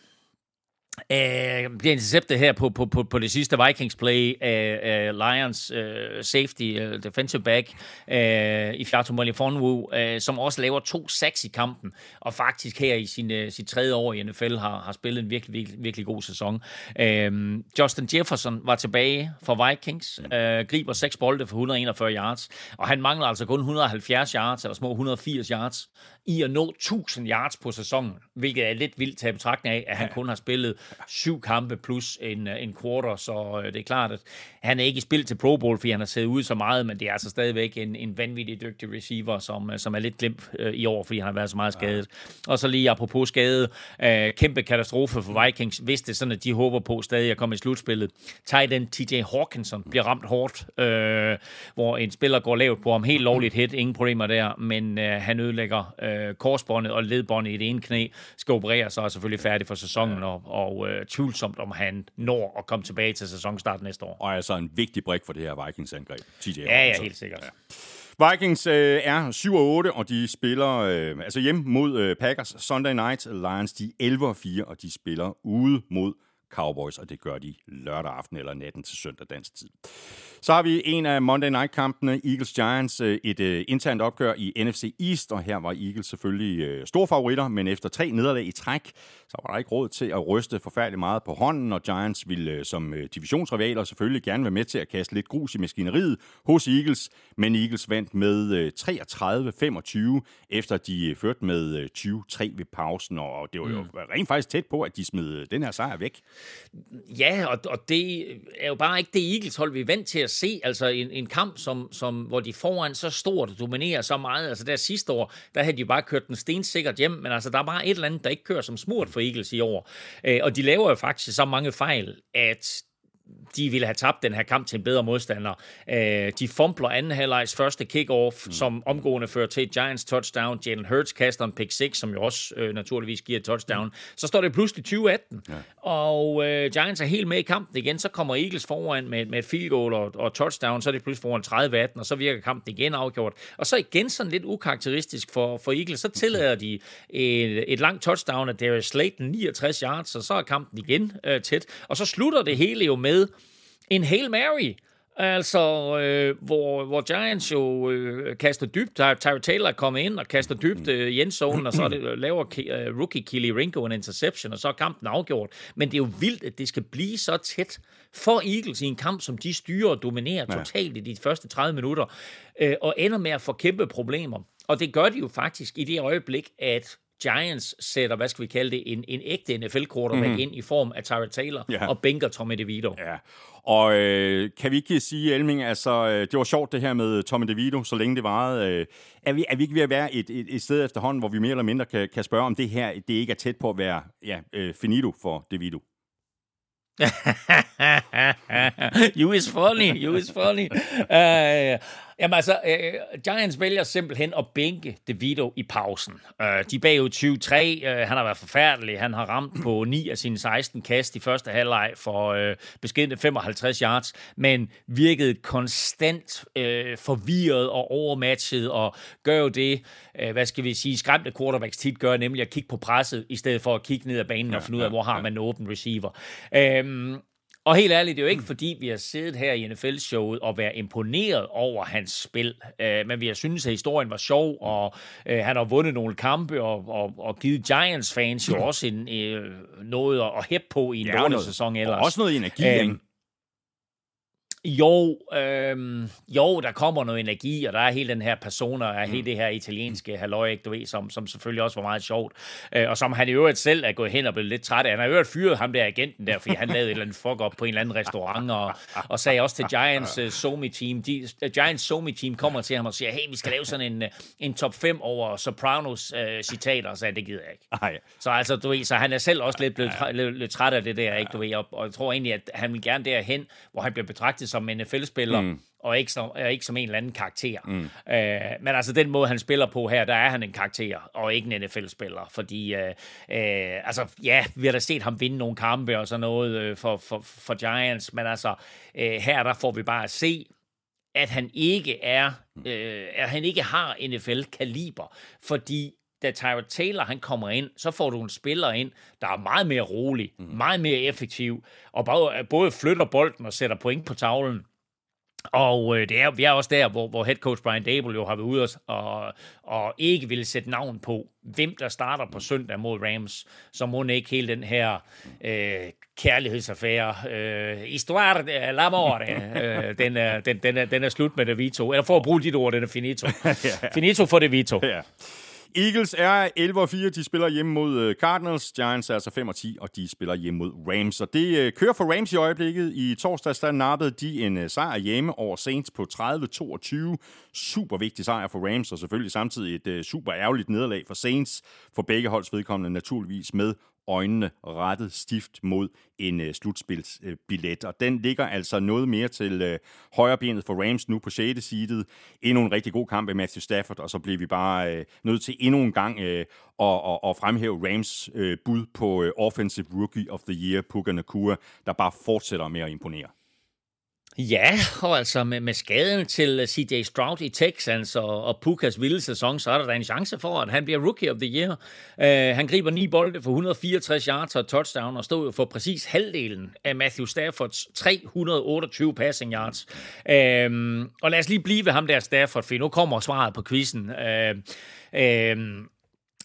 Øh, bliver interceptet her på, på, på, på det sidste Vikings play af, af Lions uh, safety, uh, defensive back uh, i Fiato Malifonwu, uh, som også laver to sacks i kampen, og faktisk her i sin, uh, sit tredje år i NFL har, har spillet en virkelig, virkelig, virkelig god sæson. Uh, Justin Jefferson var tilbage for Vikings, uh, griber seks bolde for 141 yards, og han mangler altså kun 170 yards, eller små 180 yards, i at nå 1000 yards på sæsonen, hvilket er lidt vildt til at betragtning af, at han kun har spillet syv kampe plus en, øh, en quarter, så øh, det er klart, at han er ikke i spil til Pro Bowl, fordi han har siddet ude så meget, men det er altså stadigvæk en, en vanvittig dygtig receiver, som, øh, som er lidt glemt i år, fordi han har været så meget skadet. Ja. Og så lige apropos skade, øh, kæmpe katastrofe for Vikings, hvis det er sådan, at de håber på stadig at komme i slutspillet. Titan TJ Hawkinson bliver ramt hårdt, øh, hvor en spiller går lavt på ham, helt lovligt hit, ingen problemer der, men øh, han ødelægger øh, korsbåndet og ledbåndet i det ene knæ, skal operere, så er selvfølgelig færdig for sæsonen, og, og og øh, tvivlsomt, om han når at komme tilbage til sæsonstart næste år. Og altså en vigtig brik for det her Vikings-angreb. TJ Ja, ja, helt sikkert. Ja. Vikings øh, er 7 og 8, og de spiller øh, altså hjemme mod øh, Packers. Sunday Night Lions, de er 11 og 4, og de spiller ude mod Cowboys, og det gør de lørdag aften eller natten til søndag dansk tid. Så har vi en af Monday Night-kampene, Eagles-Giants, øh, et øh, internt opgør i NFC East, og her var Eagles selvfølgelig øh, store favoritter, men efter tre nederlag i træk, så var der ikke råd til at ryste forfærdeligt meget på hånden, og Giants ville øh, som øh, divisionsrivaler selvfølgelig gerne være med til at kaste lidt grus i maskineriet hos Eagles, men Eagles vandt med øh, 33-25, efter de øh, førte med øh, 20-3 ved pausen, og det var jo rent faktisk tæt på, at de smed den her sejr væk. Ja, og, og det er jo bare ikke det Eagles-hold, vi er vant til at se. Altså en, en kamp, som, som, hvor de foran så stort og dominerer så meget. Altså der sidste år, der havde de bare kørt den stensikkert hjem, men altså der er bare et eller andet, der ikke kører som smurt for Eagles i år. Øh, og de laver jo faktisk så mange fejl, at de ville have tabt den her kamp til en bedre modstander. Øh, de fumbler anden halvlejs første kickoff, mm. som omgående fører til et Giants touchdown. Jalen Hurts kaster en pick 6, som jo også øh, naturligvis giver et touchdown. Mm. Så står det pludselig 2018, ja. og øh, Giants er helt med i kampen igen. Så kommer Eagles foran med, med et field goal og, og touchdown, så er det pludselig foran 30-18, og så virker kampen igen afgjort. Og så igen sådan lidt ukarakteristisk for, for Eagles, så tillader de et, et langt touchdown af Darius Slayton, 69 yards, og så er kampen igen øh, tæt. Og så slutter det hele jo med en Hail Mary, Altså, øh, hvor, hvor Giants jo øh, kaster dybt. Ty- Tyra Taylor er kommet ind og kaster dybt øh, i endzonen, og så det, laver øh, rookie Killy Ringo en interception, og så er kampen afgjort. Men det er jo vildt, at det skal blive så tæt for Eagles i en kamp, som de styrer og dominerer ja. totalt i de første 30 minutter, øh, og ender med at få kæmpe problemer. Og det gør de jo faktisk i det øjeblik, at Giants sætter, hvad skal vi kalde det, en, en ægte NFL-quarterback mm-hmm. ind i form af Tyra Taylor Ja. og bænker Tommy DeVito. Ja, og øh, kan vi ikke sige, Elming, altså, øh, det var sjovt det her med Tommy DeVito, så længe det varede. Øh, er, vi, er vi ikke ved at være et, et, et sted efterhånden, hvor vi mere eller mindre kan, kan spørge, om det her det ikke er tæt på at være ja, øh, finito for DeVito? *laughs* you is funny, you is funny. Uh, jamen altså, uh, Giants vælger simpelthen at bænke DeVito i pausen. Uh, de er bagud 20-3. Uh, han har været forfærdelig. Han har ramt på 9 af sine 16 kast i første halvleg for uh, beskedne 55 yards, men virkede konstant uh, forvirret og overmatchet og gør jo det, uh, hvad skal vi sige, skræmte quarterbacks tit gør, nemlig at kigge på presset, i stedet for at kigge ned ad banen ja, og finde ud af, hvor har man en åben receiver. Um, og helt ærligt, det er jo ikke fordi, vi har siddet her i NFL-showet og været imponeret over hans spil, øh, men vi har syntes, at historien var sjov, og øh, han har vundet nogle kampe, og, og, og givet Giants-fans jo også en, øh, noget at hæppe på i en Ja, og noget- sæson ellers. Og også noget energi, ikke? Jo, øhm, jo, der kommer noget energi, og der er hele den her persona, og hele det her italienske halløj, ikke, du ved, som, som selvfølgelig også var meget sjovt. Øh, og som han i øvrigt selv er gået hen og blevet lidt træt af. Han har i øvrigt fyret ham der agenten der, fordi han lavede et eller andet fuck op på en eller anden restaurant, og, og sagde også til Giants uh, Somi-team, de, uh, Giants Somi-team kommer til ham og siger, hey, vi skal lave sådan en, uh, en top 5 over Sopranos uh, citater, og sagde, det gider jeg ikke. Nej. Så altså, du ved, så han er selv også lidt blevet lidt, lidt træt af det der, ikke, du ved, og, og jeg tror egentlig, at han vil gerne derhen, hvor han bliver betragtet som en NFL-spiller, mm. og ikke som, og ikke som en eller anden karakter. Mm. Øh, men altså, den måde, han spiller på her, der er han en karakter, og ikke en NFL-spiller, fordi, øh, øh, altså, ja, vi har da set ham vinde nogle kampe og sådan noget øh, for, for, for Giants, men altså, øh, her der får vi bare at se, at han ikke er, øh, at han ikke har NFL-kaliber, fordi da Tyra Taylor han kommer ind, så får du en spiller ind, der er meget mere rolig, mm. meget mere effektiv, og både, både flytter bolden og sætter point på tavlen. Og øh, det er, vi er også der, hvor, hvor head coach Brian Dable jo har været ude og, og, og ikke ville sætte navn på, hvem der starter på søndag mod Rams. Så må ikke hele den her øh, kærlighedsaffære, øh, histoire de l'amore, øh, *laughs* den, er, den, den, er, den er slut med det Vito. Eller for at bruge dit ord, den er finito. *laughs* Finito for det Vito. Ja. Eagles er 11 og 4, de spiller hjemme mod øh, Cardinals. Giants er altså 5 og 10, og de spiller hjemme mod Rams. Og det øh, kører for Rams i øjeblikket. I torsdags der nappede de en øh, sejr hjemme over Saints på 30-22. Super vigtig sejr for Rams, og selvfølgelig samtidig et super ærgerligt nederlag for Saints. For begge holds vedkommende naturligvis med øjnene rettet stift mod en øh, slutspilsbillet. Og den ligger altså noget mere til øh, højre benet for Rams nu på 6. seedet. Endnu en rigtig god kamp med Matthew Stafford, og så bliver vi bare øh, nødt til endnu en gang øh, at, at, at fremhæve Rams øh, bud på øh, Offensive Rookie of the Year, Puka Nakua, der bare fortsætter med at imponere. Ja, og altså med, med skaden til øh, CJ Stroud i Texans og, og Pukas vilde sæson, så er der da en chance for, at han bliver Rookie of the Year. Uh, han griber ni bolde for 164 yards og touchdown og stod for præcis halvdelen af Matthew Staffords 328 passing yards. Uh, og lad os lige blive ved ham der Stafford, for nu kommer svaret på quizzen. Uh, uh,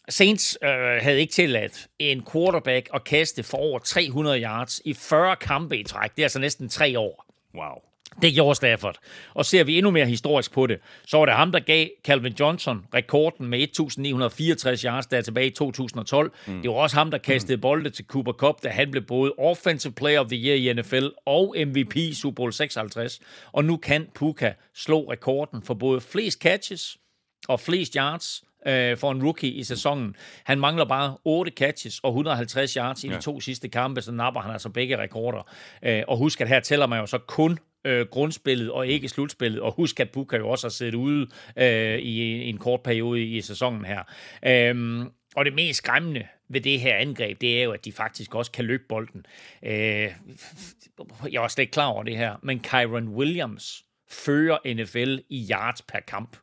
Saints øh, havde ikke tilladt en quarterback at kaste for over 300 yards i 40 kampe i træk. Det er altså næsten tre år. Wow. Det gjorde Stafford. Og ser vi endnu mere historisk på det, så var det ham, der gav Calvin Johnson rekorden med 1964 yards der tilbage i 2012. Mm. Det var også ham, der kastede bolde til Cooper Cup, da han blev både Offensive Player of the Year i NFL og MVP i Super Bowl 56. Og nu kan Puka slå rekorden for både flest catches og flest yards øh, for en rookie i sæsonen. Han mangler bare 8 catches og 150 yards i ja. de to sidste kampe, så napper han altså begge rekorder. Øh, og husk, at her tæller man jo så kun øh, grundspillet og ikke slutspillet. Og husk, at Buka jo også har siddet ude øh, i, i en kort periode i, i sæsonen her. Øh, og det mest skræmmende ved det her angreb, det er jo, at de faktisk også kan løbe bolden. Øh, jeg var slet ikke klar over det her, men Kyron Williams fører NFL i yards per kamp.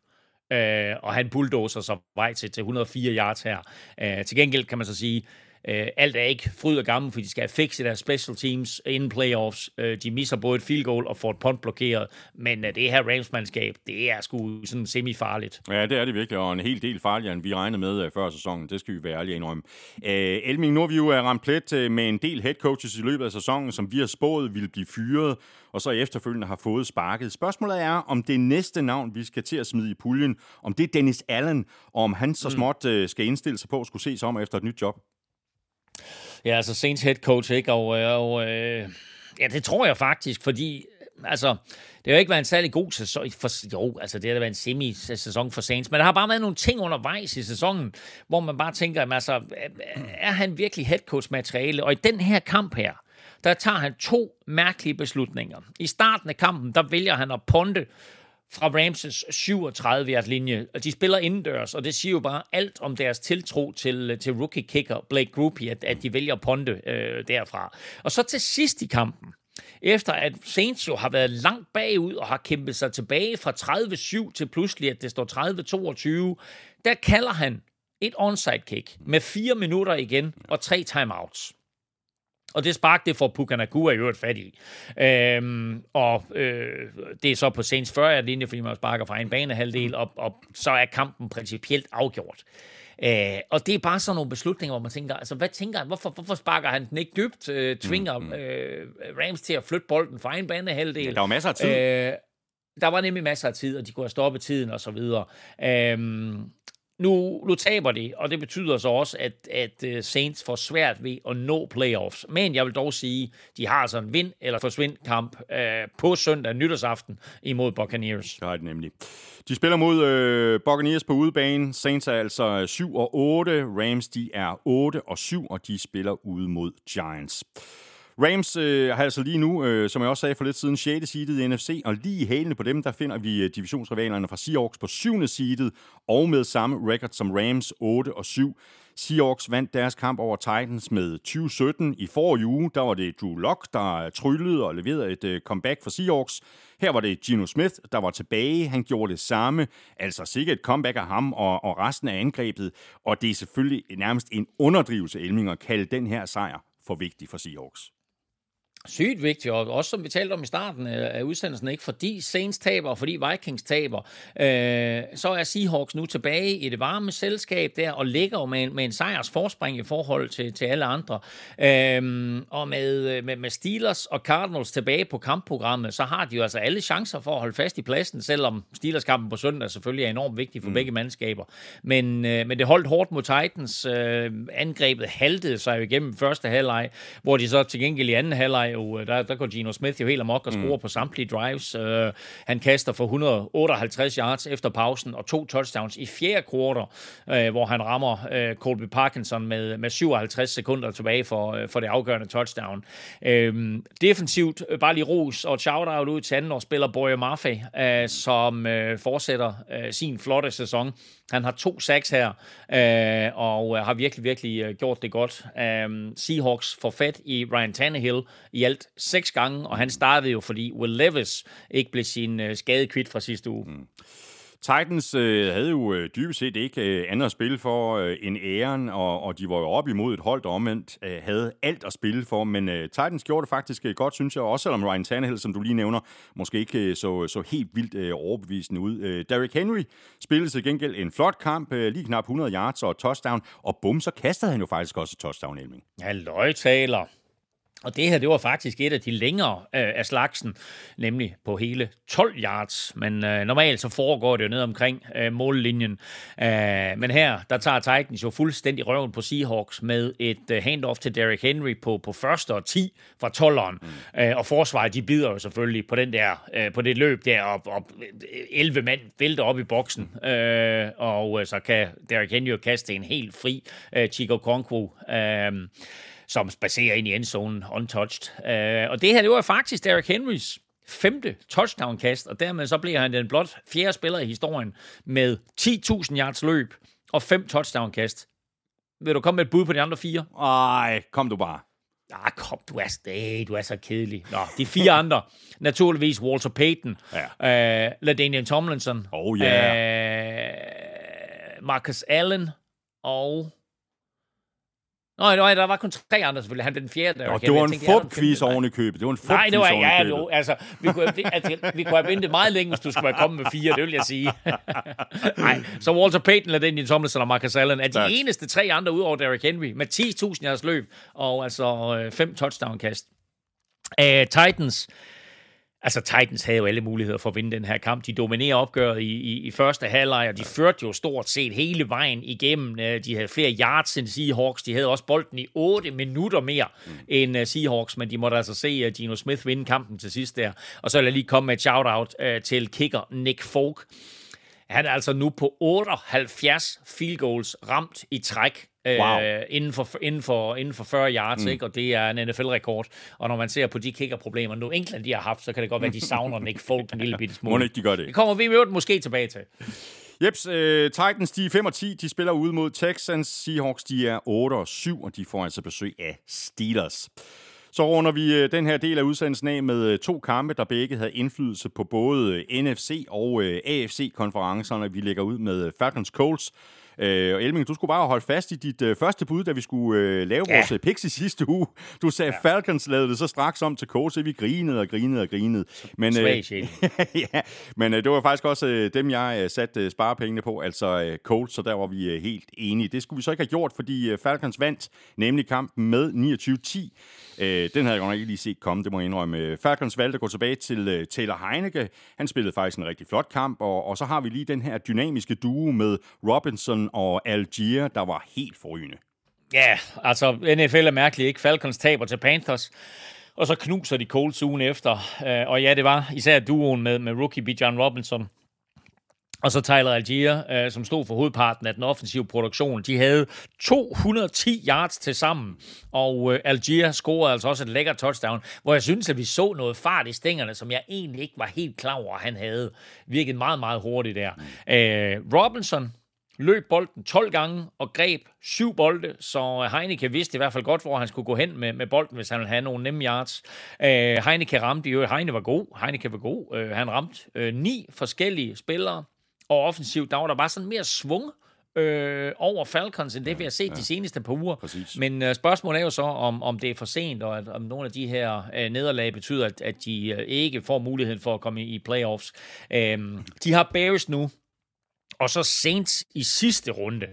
Øh, og han bulldozer så vej til, til 104 yards her. Øh, til gengæld kan man så sige, Øh, alt er ikke fryd og gammel, for de skal have fikset deres special teams inden playoffs. Øh, de misser både et field goal og får et punt blokeret, men øh, det her Rams-mandskab, det er sgu sådan semi-farligt. Ja, det er det virkelig, og en hel del farligere, end vi regnede med øh, før sæsonen. Det skal vi være ærlige indrømme. Øh, Elming, nu har vi jo ramt plet øh, med en del head coaches i løbet af sæsonen, som vi har spået ville blive fyret, og så efterfølgende har fået sparket. Spørgsmålet er, om det næste navn, vi skal til at smide i puljen, om det er Dennis Allen, og om han så mm. småt øh, skal indstille sig på at skulle se sig om efter et nyt job. Ja, altså Saints head coach, ikke? Og, øh, og øh, ja, det tror jeg faktisk, fordi altså, det har jo ikke været en særlig god sæson. For, jo, altså det har været en semi-sæson for Saints, men der har bare været nogle ting undervejs i sæsonen, hvor man bare tænker, altså, er han virkelig head coach materiale? Og i den her kamp her, der tager han to mærkelige beslutninger. I starten af kampen, der vælger han at ponte, fra Ramses 37 yards linje. De spiller indendørs, og det siger jo bare alt om deres tiltro til, øh, til rookie kicker Blake Groupie, at, at de vælger at ponde øh, derfra. Og så til sidst i kampen, efter at Saints jo har været langt bagud og har kæmpet sig tilbage fra 30-7 til pludselig, at det står 30-22, der kalder han et onside kick med fire minutter igen og tre timeouts. Og det spark, det får Pukanakua i øvrigt fat i. Øhm, og øh, det er så på Saints 40 linje, fordi man sparker fra en banehalvdel, og, og så er kampen principielt afgjort. Øh, og det er bare sådan nogle beslutninger, hvor man tænker, altså hvad tænker han, hvorfor, hvorfor sparker han den ikke dybt, øh, tvinger mm, mm. øh, Rams til at flytte bolden fra en banehalvdel. Ja, der var masser af tid. Øh, der var nemlig masser af tid, og de kunne have stoppet tiden og så videre. Øhm, nu, nu taber de, og det betyder så også, at, at øh, Saints får svært ved at nå playoffs. Men jeg vil dog sige, de har altså en vind- eller forsvind kamp øh, på søndag nytårsaften imod Buccaneers. Det har de nemlig. De spiller mod øh, Buccaneers på udebane. Saints er altså 7 og 8. Rams de er 8 og 7, og de spiller ude mod Giants. Rams øh, har altså lige nu, øh, som jeg også sagde for lidt siden, 6. seedet i NFC, og lige i hælene på dem, der finder vi øh, divisionsrivalerne fra Seahawks på 7. seedet, og med samme record som Rams, 8 og 7. Seahawks vandt deres kamp over Titans med 2017. I forrige uge, der var det Drew Lock, der øh, tryllede og leverede et øh, comeback for Seahawks. Her var det Gino Smith, der var tilbage. Han gjorde det samme. Altså sikkert et comeback af ham og, og resten af angrebet. Og det er selvfølgelig nærmest en underdrivelse, Elming, at kalde den her sejr for vigtig for Seahawks sygt vigtigt, og også som vi talte om i starten af udsendelsen, ikke fordi Saints taber, og fordi Vikings taber, øh, så er Seahawks nu tilbage i det varme selskab der, og ligger jo med, med en sejrs forspring i forhold til, til alle andre. Øh, og med, med, med Steelers og Cardinals tilbage på kampprogrammet, så har de jo altså alle chancer for at holde fast i pladsen, selvom Steelers-kampen på søndag selvfølgelig er enormt vigtig for mm. begge mandskaber. Men, øh, men det holdt hårdt mod Titans. Øh, angrebet haltede sig jo igennem første halvleg, hvor de så til gengæld i anden halvleg jo, øh, der, der går Gino Smith jo helt amok og scorer mm. på samtlige drives. Uh, han kaster for 158 yards efter pausen og to touchdowns i fjerde kvartal, uh, hvor han rammer uh, Colby Parkinson med, med 57 sekunder tilbage for, uh, for det afgørende touchdown. Uh, defensivt, bare lige ros og shout-out ud til anden spiller Boye Maffei, uh, som uh, fortsætter uh, sin flotte sæson. Han har to sacks her, uh, og uh, har virkelig, virkelig uh, gjort det godt. Uh, Seahawks får fat i Ryan Tannehill i alt seks gange, og han startede jo, fordi Will Levis ikke blev sin uh, skadekvidt fra sidste uge. Mm. Titans øh, havde jo øh, dybest set ikke øh, andet at spille for øh, end æren, og, og de var jo op imod et hold, der omvendt øh, havde alt at spille for. Men øh, Titans gjorde det faktisk øh, godt, synes jeg, også selvom Ryan Tannehill, som du lige nævner, måske ikke øh, så, så helt vildt øh, overbevisende ud. Øh, Derrick Henry spillede til gengæld en flot kamp, øh, lige knap 100 yards og touchdown, og bum, så kastede han jo faktisk også touchdown, Elming. Ja, taler. Og det her, det var faktisk et af de længere øh, af slagsen, nemlig på hele 12 yards. Men øh, normalt så foregår det jo ned omkring øh, mållinjen. Øh, men her, der tager Titans jo fuldstændig røven på Seahawks med et øh, handoff til Derrick Henry på, på første og 10 fra 12'eren. Mm. Øh, og forsvaret, de bider jo selvfølgelig på den der, øh, på det løb der, og, og 11 mand vælter op i boksen. Øh, og øh, så kan Derrick Henry jo kaste en helt fri øh, Chico Conquo. Øh, som spacerer ind i endzonen untouched. Uh, og det her, det var faktisk Derrick Henrys femte touchdown-kast, og dermed så bliver han den blot fjerde spiller i historien med 10.000 yards løb og fem touchdown-kast. Vil du komme med et bud på de andre fire? Nej, kom du bare. Ah, kom, du er, hey, du er så kedelig. Nå, de fire *laughs* andre. Naturligvis Walter Payton, ja. uh, LaDainian Tomlinson, oh, yeah. uh, Marcus Allen og Nå, nej, der var kun tre andre selvfølgelig. Han blev den fjerde. Der Nå, det var en fupquiz oven i købet. Det var en fupquiz Nej, det var ja, jo, altså, vi kunne, altså, vi kunne have ventet meget længe, hvis du skulle være kommet med fire, det vil jeg sige. *laughs* nej, så Walter Payton, den Tomlinson og Marcus Allen er de tak. eneste tre andre ud over Derrick Henry med 10.000 jeres løb og altså øh, fem touchdown-kast. Uh, Titans, Altså, Titans havde jo alle muligheder for at vinde den her kamp. De dominerer opgøret i, i, i første halvleg, og de førte jo stort set hele vejen igennem. Øh, de havde flere yards end Seahawks. De havde også bolden i 8 minutter mere mm. end uh, Seahawks, men de måtte altså se Gino Smith vinde kampen til sidst der. Og så vil jeg lige komme med et shout-out uh, til kicker Nick Folk. Han er altså nu på 78 field goals ramt i træk Wow. Øh, inden, for, inden, for, inden for 40 yards, mm. ikke? og det er en NFL-rekord. Og når man ser på de kickerproblemer, nu England de har haft, så kan det godt være, at de savner Nick Folk en lille bitte smule. Må ikke de gør det? Det kommer vi med måske tilbage til. Jeps, uh, Titans de er 5 og 10, de spiller ude mod Texans. Seahawks de er 8 og 7, og de får altså besøg af Steelers. Så runder vi uh, den her del af udsendelsen af med uh, to kampe, der begge havde indflydelse på både NFC og AFC-konferencerne. Vi lægger ud med Falcons Colts, Øh, og Elming, du skulle bare holde fast i dit øh, første bud, da vi skulle øh, lave ja. vores øh, picks i sidste uge. Du sagde, ja. Falcons lavede det så straks om til Colts, vi grinede og grinede og grinede. Men, øh, *laughs* ja, men øh, det var faktisk også øh, dem, jeg øh, satte øh, sparepengene på, altså øh, Colts, så der var vi øh, helt enige. Det skulle vi så ikke have gjort, fordi øh, Falcons vandt nemlig kampen med 29-10. Øh, den havde jeg godt nok ikke lige set komme, det må jeg indrømme. Falcons valgte at gå tilbage til øh, Taylor Heineke. Han spillede faktisk en rigtig flot kamp, og, og så har vi lige den her dynamiske duo med Robinson og Algier, der var helt forrygende. Ja, altså NFL er mærkeligt, ikke? Falcons taber til Panthers, og så knuser de Colts ugen efter. Øh, og ja, det var især duoen med, med rookie Bijan Robinson, og så Tyler Algier, øh, som stod for hovedparten af den offensive produktion. De havde 210 yards til sammen, og øh, Algier scorede altså også et lækkert touchdown, hvor jeg synes, at vi så noget fart i stængerne, som jeg egentlig ikke var helt klar over, han havde. Virket meget, meget hurtigt der. Øh, Robinson løb bolden 12 gange og greb syv bolde, så Heineke vidste i hvert fald godt, hvor han skulle gå hen med, med bolden, hvis han ville have nogle nemme yards. Øh, Heineke ramte jo, Heine var god, Heineke var god. Øh, han ramte øh, ni forskellige spillere, og offensivt, der var der bare sådan mere svung øh, over Falcons, end det vi har set ja, de seneste par uger. Præcis. Men øh, spørgsmålet er jo så, om, om det er for sent, og at, om nogle af de her øh, nederlag betyder, at, at de øh, ikke får muligheden for at komme i, i playoffs. Øh, de har Bears nu, og så Saints i sidste runde,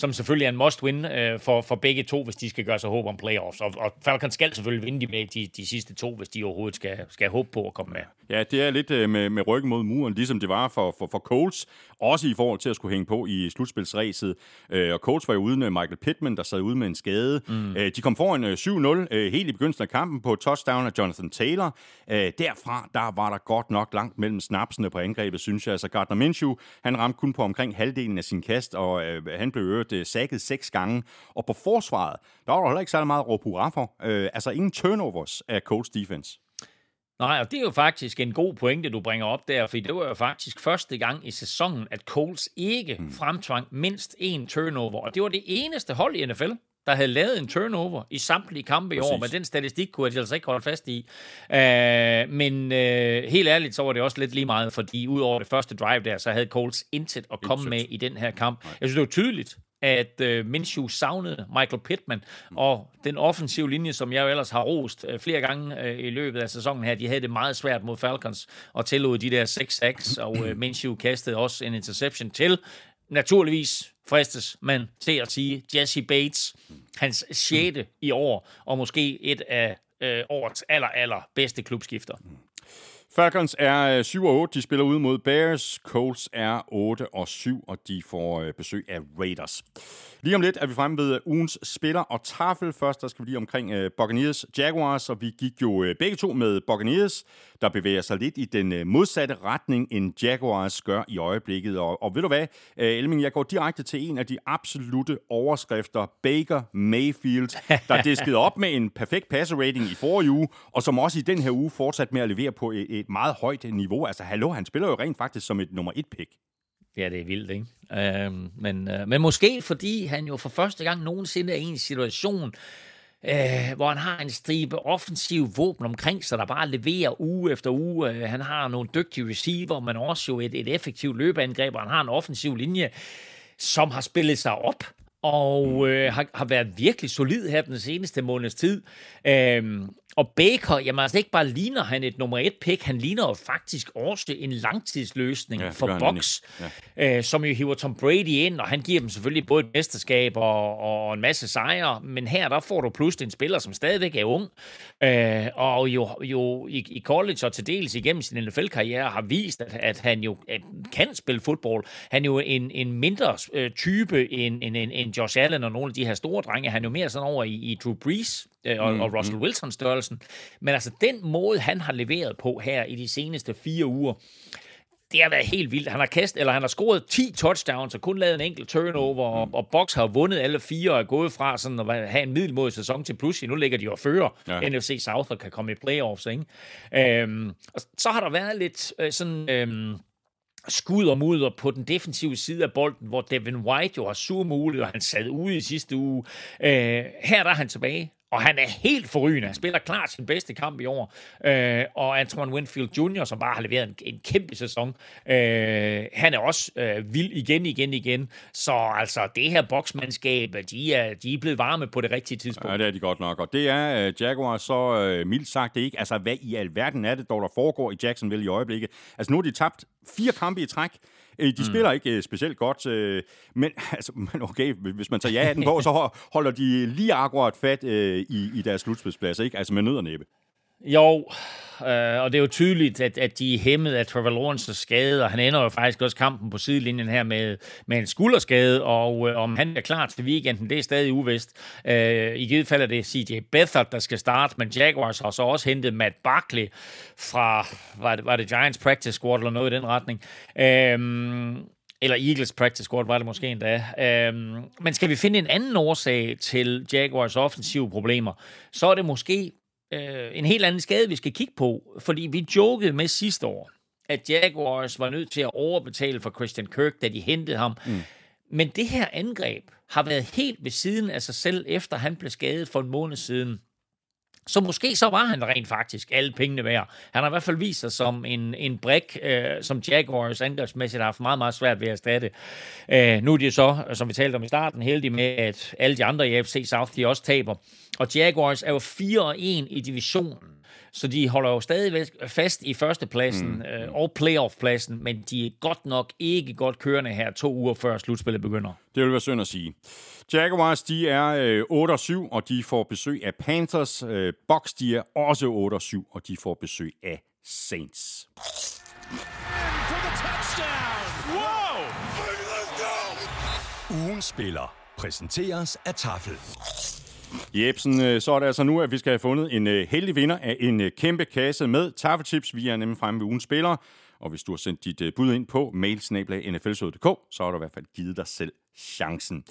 som selvfølgelig er en must-win øh, for, for begge to, hvis de skal gøre sig håb om playoffs. Og, og Falcons skal selvfølgelig vinde de, med de, de sidste to, hvis de overhovedet skal, skal håbe på at komme med. Ja, det er lidt øh, med, med ryggen mod muren, ligesom det var for, for, for Colts, også i forhold til at skulle hænge på i slutspilsræset. Øh, og Colts var jo uden Michael Pittman, der sad ude med en skade. Mm. Øh, de kom foran øh, 7-0 øh, helt i begyndelsen af kampen på touchdown af Jonathan Taylor. Øh, derfra, der var der godt nok langt mellem snapsene på angrebet, synes jeg. Altså Gardner Minshew, han ramte kun på omkring halvdelen af sin kast, og øh, han blev øvrigt øh, sækket seks gange. Og på forsvaret, der var der heller ikke særlig meget råb hurra for. Øh, altså ingen turnovers af Colts defense. Nej, og det er jo faktisk en god pointe, du bringer op der, for det var jo faktisk første gang i sæsonen, at Colts ikke mm. fremtvang mindst én turnover, og det var det eneste hold i NFL, der havde lavet en turnover i samtlige kampe Præcis. i år, men den statistik kunne jeg altså ikke holde fast i. Uh, men uh, helt ærligt, så var det også lidt lige meget, fordi ud over det første drive der, så havde Colts intet at komme intet. med i den her kamp. Nej. Jeg synes, det var tydeligt, at uh, Minshew savnede Michael Pittman, mm. og den offensive linje, som jeg jo ellers har rost uh, flere gange uh, i løbet af sæsonen her, de havde det meget svært mod Falcons, og tillod de der 6 sacks, og uh, *clears throat* Minshew kastede også en interception til. Naturligvis fristes man til at sige Jesse Bates, hans 6. i år, og måske et af øh, årets aller, aller bedste klubskifter. Falcons er 7 og 8, de spiller ud mod Bears. Colts er 8 og 7, og de får øh, besøg af Raiders. Lige om lidt er vi fremme ved ugens spiller og tafel. Først der skal vi lige omkring Buccaneers Jaguars, og vi gik jo begge to med Buccaneers, der bevæger sig lidt i den modsatte retning, end Jaguars gør i øjeblikket. Og, og ved du hvad, Elming, jeg går direkte til en af de absolute overskrifter. Baker Mayfield, der *laughs* diskede op med en perfekt passer rating i forrige uge, og som også i den her uge fortsat med at levere på et meget højt niveau. Altså, hallo, han spiller jo rent faktisk som et nummer et pick. Ja, det er vildt, ikke? Øhm, men, øh, men måske fordi han jo for første gang nogensinde er i en situation, øh, hvor han har en stribe offensiv våben omkring sig, der bare leverer uge efter uge. Øh, han har nogle dygtige receiver, men også jo et, et effektivt løbeangreb, og han har en offensiv linje, som har spillet sig op og øh, har, har været virkelig solid her den seneste måneds tid. Øhm, og Baker, jamen altså ikke bare ligner han et nummer et pick, han ligner jo faktisk også en langtidsløsning ja, for Box, ja. øh, som jo hiver Tom Brady ind, og han giver dem selvfølgelig både et mesterskab og, og en masse sejre, men her der får du pludselig en spiller, som stadigvæk er ung, øh, og jo, jo i, i college og til dels igennem sin NFL-karriere har vist, at, at han jo at kan spille fodbold. Han er jo en, en mindre øh, type end, end, end, end Josh Allen og nogle af de her store drenge. Han er jo mere sådan over i, i Drew Brees øh, og, mm, og Russell mm. Wilson størrelsen. Men altså den måde, han har leveret på her i de seneste fire uger, det har været helt vildt. Han har kastet, eller han har scoret 10 touchdowns og kun lavet en enkelt turnover, og, og Box har vundet alle fire og er gået fra sådan at have en middelmodig sæson til pludselig. Nu ligger de jo føre ja. NFC South og kan komme i playoffs. Ikke? Øhm, og så har der været lidt øh, sådan... Øhm, skud og mudder på den defensive side af bolden, hvor Devin White jo har sur mulighed, og han sad ude i sidste uge. Øh, her der er han tilbage, og han er helt forrygende. Han spiller klart sin bedste kamp i år. Øh, og Antoine Winfield Jr., som bare har leveret en, en kæmpe sæson, øh, han er også øh, vild igen, igen, igen. Så altså, det her boksmandskab, de er, de er blevet varme på det rigtige tidspunkt. Ja, det er de godt nok. Og det er uh, Jaguar så uh, mildt sagt det ikke. Altså, hvad i alverden er det, dog, der foregår i Jacksonville i øjeblikket? Altså, nu har de tabt fire kampe i træk. Øh, de mm. spiller ikke øh, specielt godt, øh, men, *laughs* altså, men okay, hvis man tager ja den på, så *laughs* holder de lige akkurat fat i, i deres slutspidsplads, ikke? Altså med nød og næppe. Jo, øh, og det er jo tydeligt, at, at de er hæmmet af Trevor Lawrence skade, og han ender jo faktisk også kampen på sidelinjen her med, med en skulderskade, og øh, om han er klar til weekenden, det er stadig uvist. Øh, I givet fald er det CJ Beathard, der skal starte, men Jaguars har så også hentet Matt Barkley fra, var det, var det Giants practice squad eller noget i den retning. Øh, eller Eagles practice squad var det måske endda. Øhm, men skal vi finde en anden årsag til Jaguars offensive problemer, så er det måske øh, en helt anden skade, vi skal kigge på. Fordi vi jokede med sidste år, at Jaguars var nødt til at overbetale for Christian Kirk, da de hentede ham. Mm. Men det her angreb har været helt ved siden af sig selv, efter han blev skadet for en måned siden. Så måske så var han rent faktisk alle pengene værd. Han har i hvert fald vist sig som en, en brik, øh, som Jaguars angrebsmæssigt har haft meget, meget svært ved at erstatte. Øh, nu er de så, som vi talte om i starten, heldige med, at alle de andre i AFC South, de også taber. Og Jaguars er jo 4-1 i divisionen. Så de holder jo stadig fast i førstepladsen mm. øh, og playoff-pladsen, men de er godt nok ikke godt kørende her to uger før slutspillet begynder. Det vil være synd at sige. Jaguars, de er øh, 8-7, og de får besøg af Panthers. Øh, Bucks, de er også 8-7, og de får besøg af Saints. Ugen spiller præsenteres af Tafel. Jebsen, øh, så er det altså nu, at vi skal have fundet en øh, heldig vinder af en øh, kæmpe kasse med taffetips. Vi er nemlig fremme ved ugens spillere, og hvis du har sendt dit bud ind på mailsnablag.nflsød.dk, så har du i hvert fald givet dig selv chancen.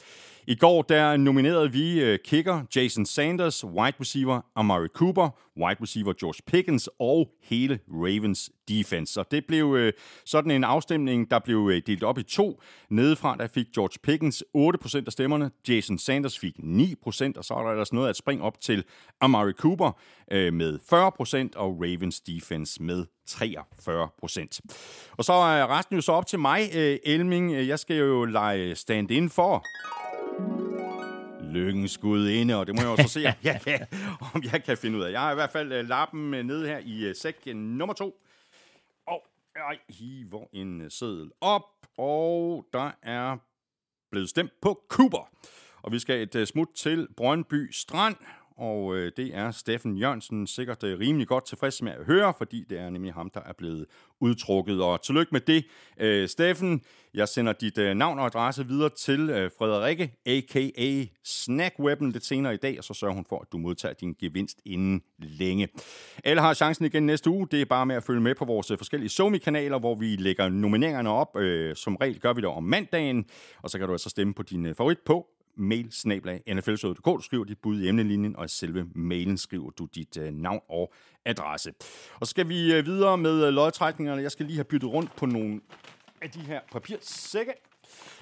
I går der nominerede vi øh, kicker Jason Sanders, wide receiver Amari Cooper, wide receiver George Pickens og hele Ravens defense. Og det blev øh, sådan en afstemning, der blev øh, delt op i to. Nedefra der fik George Pickens 8% af stemmerne, Jason Sanders fik 9%, og så er der ellers noget at springe op til Amari Cooper med 40%, og Ravens defense med 43%. Og så er resten jo så op til mig, Elming. Jeg skal jo lege stand-in for lykkens skud inde, og det må jeg også se, om jeg, kan, om jeg kan finde ud af. Jeg har i hvert fald øh, lappen øh, nede her i øh, sæk nummer to. Og jeg hiver en seddel op, og der er blevet stemt på Cooper. Og vi skal et smut til Brøndby Strand, og øh, det er Steffen Jørgensen sikkert øh, rimelig godt tilfreds med at høre, fordi det er nemlig ham, der er blevet udtrukket. Og tillykke med det, øh, Steffen. Jeg sender dit øh, navn og adresse videre til øh, Frederikke, a.k.a. Snackweapon, lidt senere i dag, og så sørger hun for, at du modtager din gevinst inden længe. Alle har chancen igen næste uge. Det er bare med at følge med på vores øh, forskellige Somi-kanaler, hvor vi lægger nomineringerne op. Øh, som regel gør vi det om mandagen, og så kan du altså stemme på din øh, favorit på mail Du skriver dit bud i emnelinjen, og i selve mailen skriver du dit øh, navn og adresse. Og så skal vi øh, videre med øh, lodtrækningerne. Jeg skal lige have byttet rundt på nogle af de her papirsække.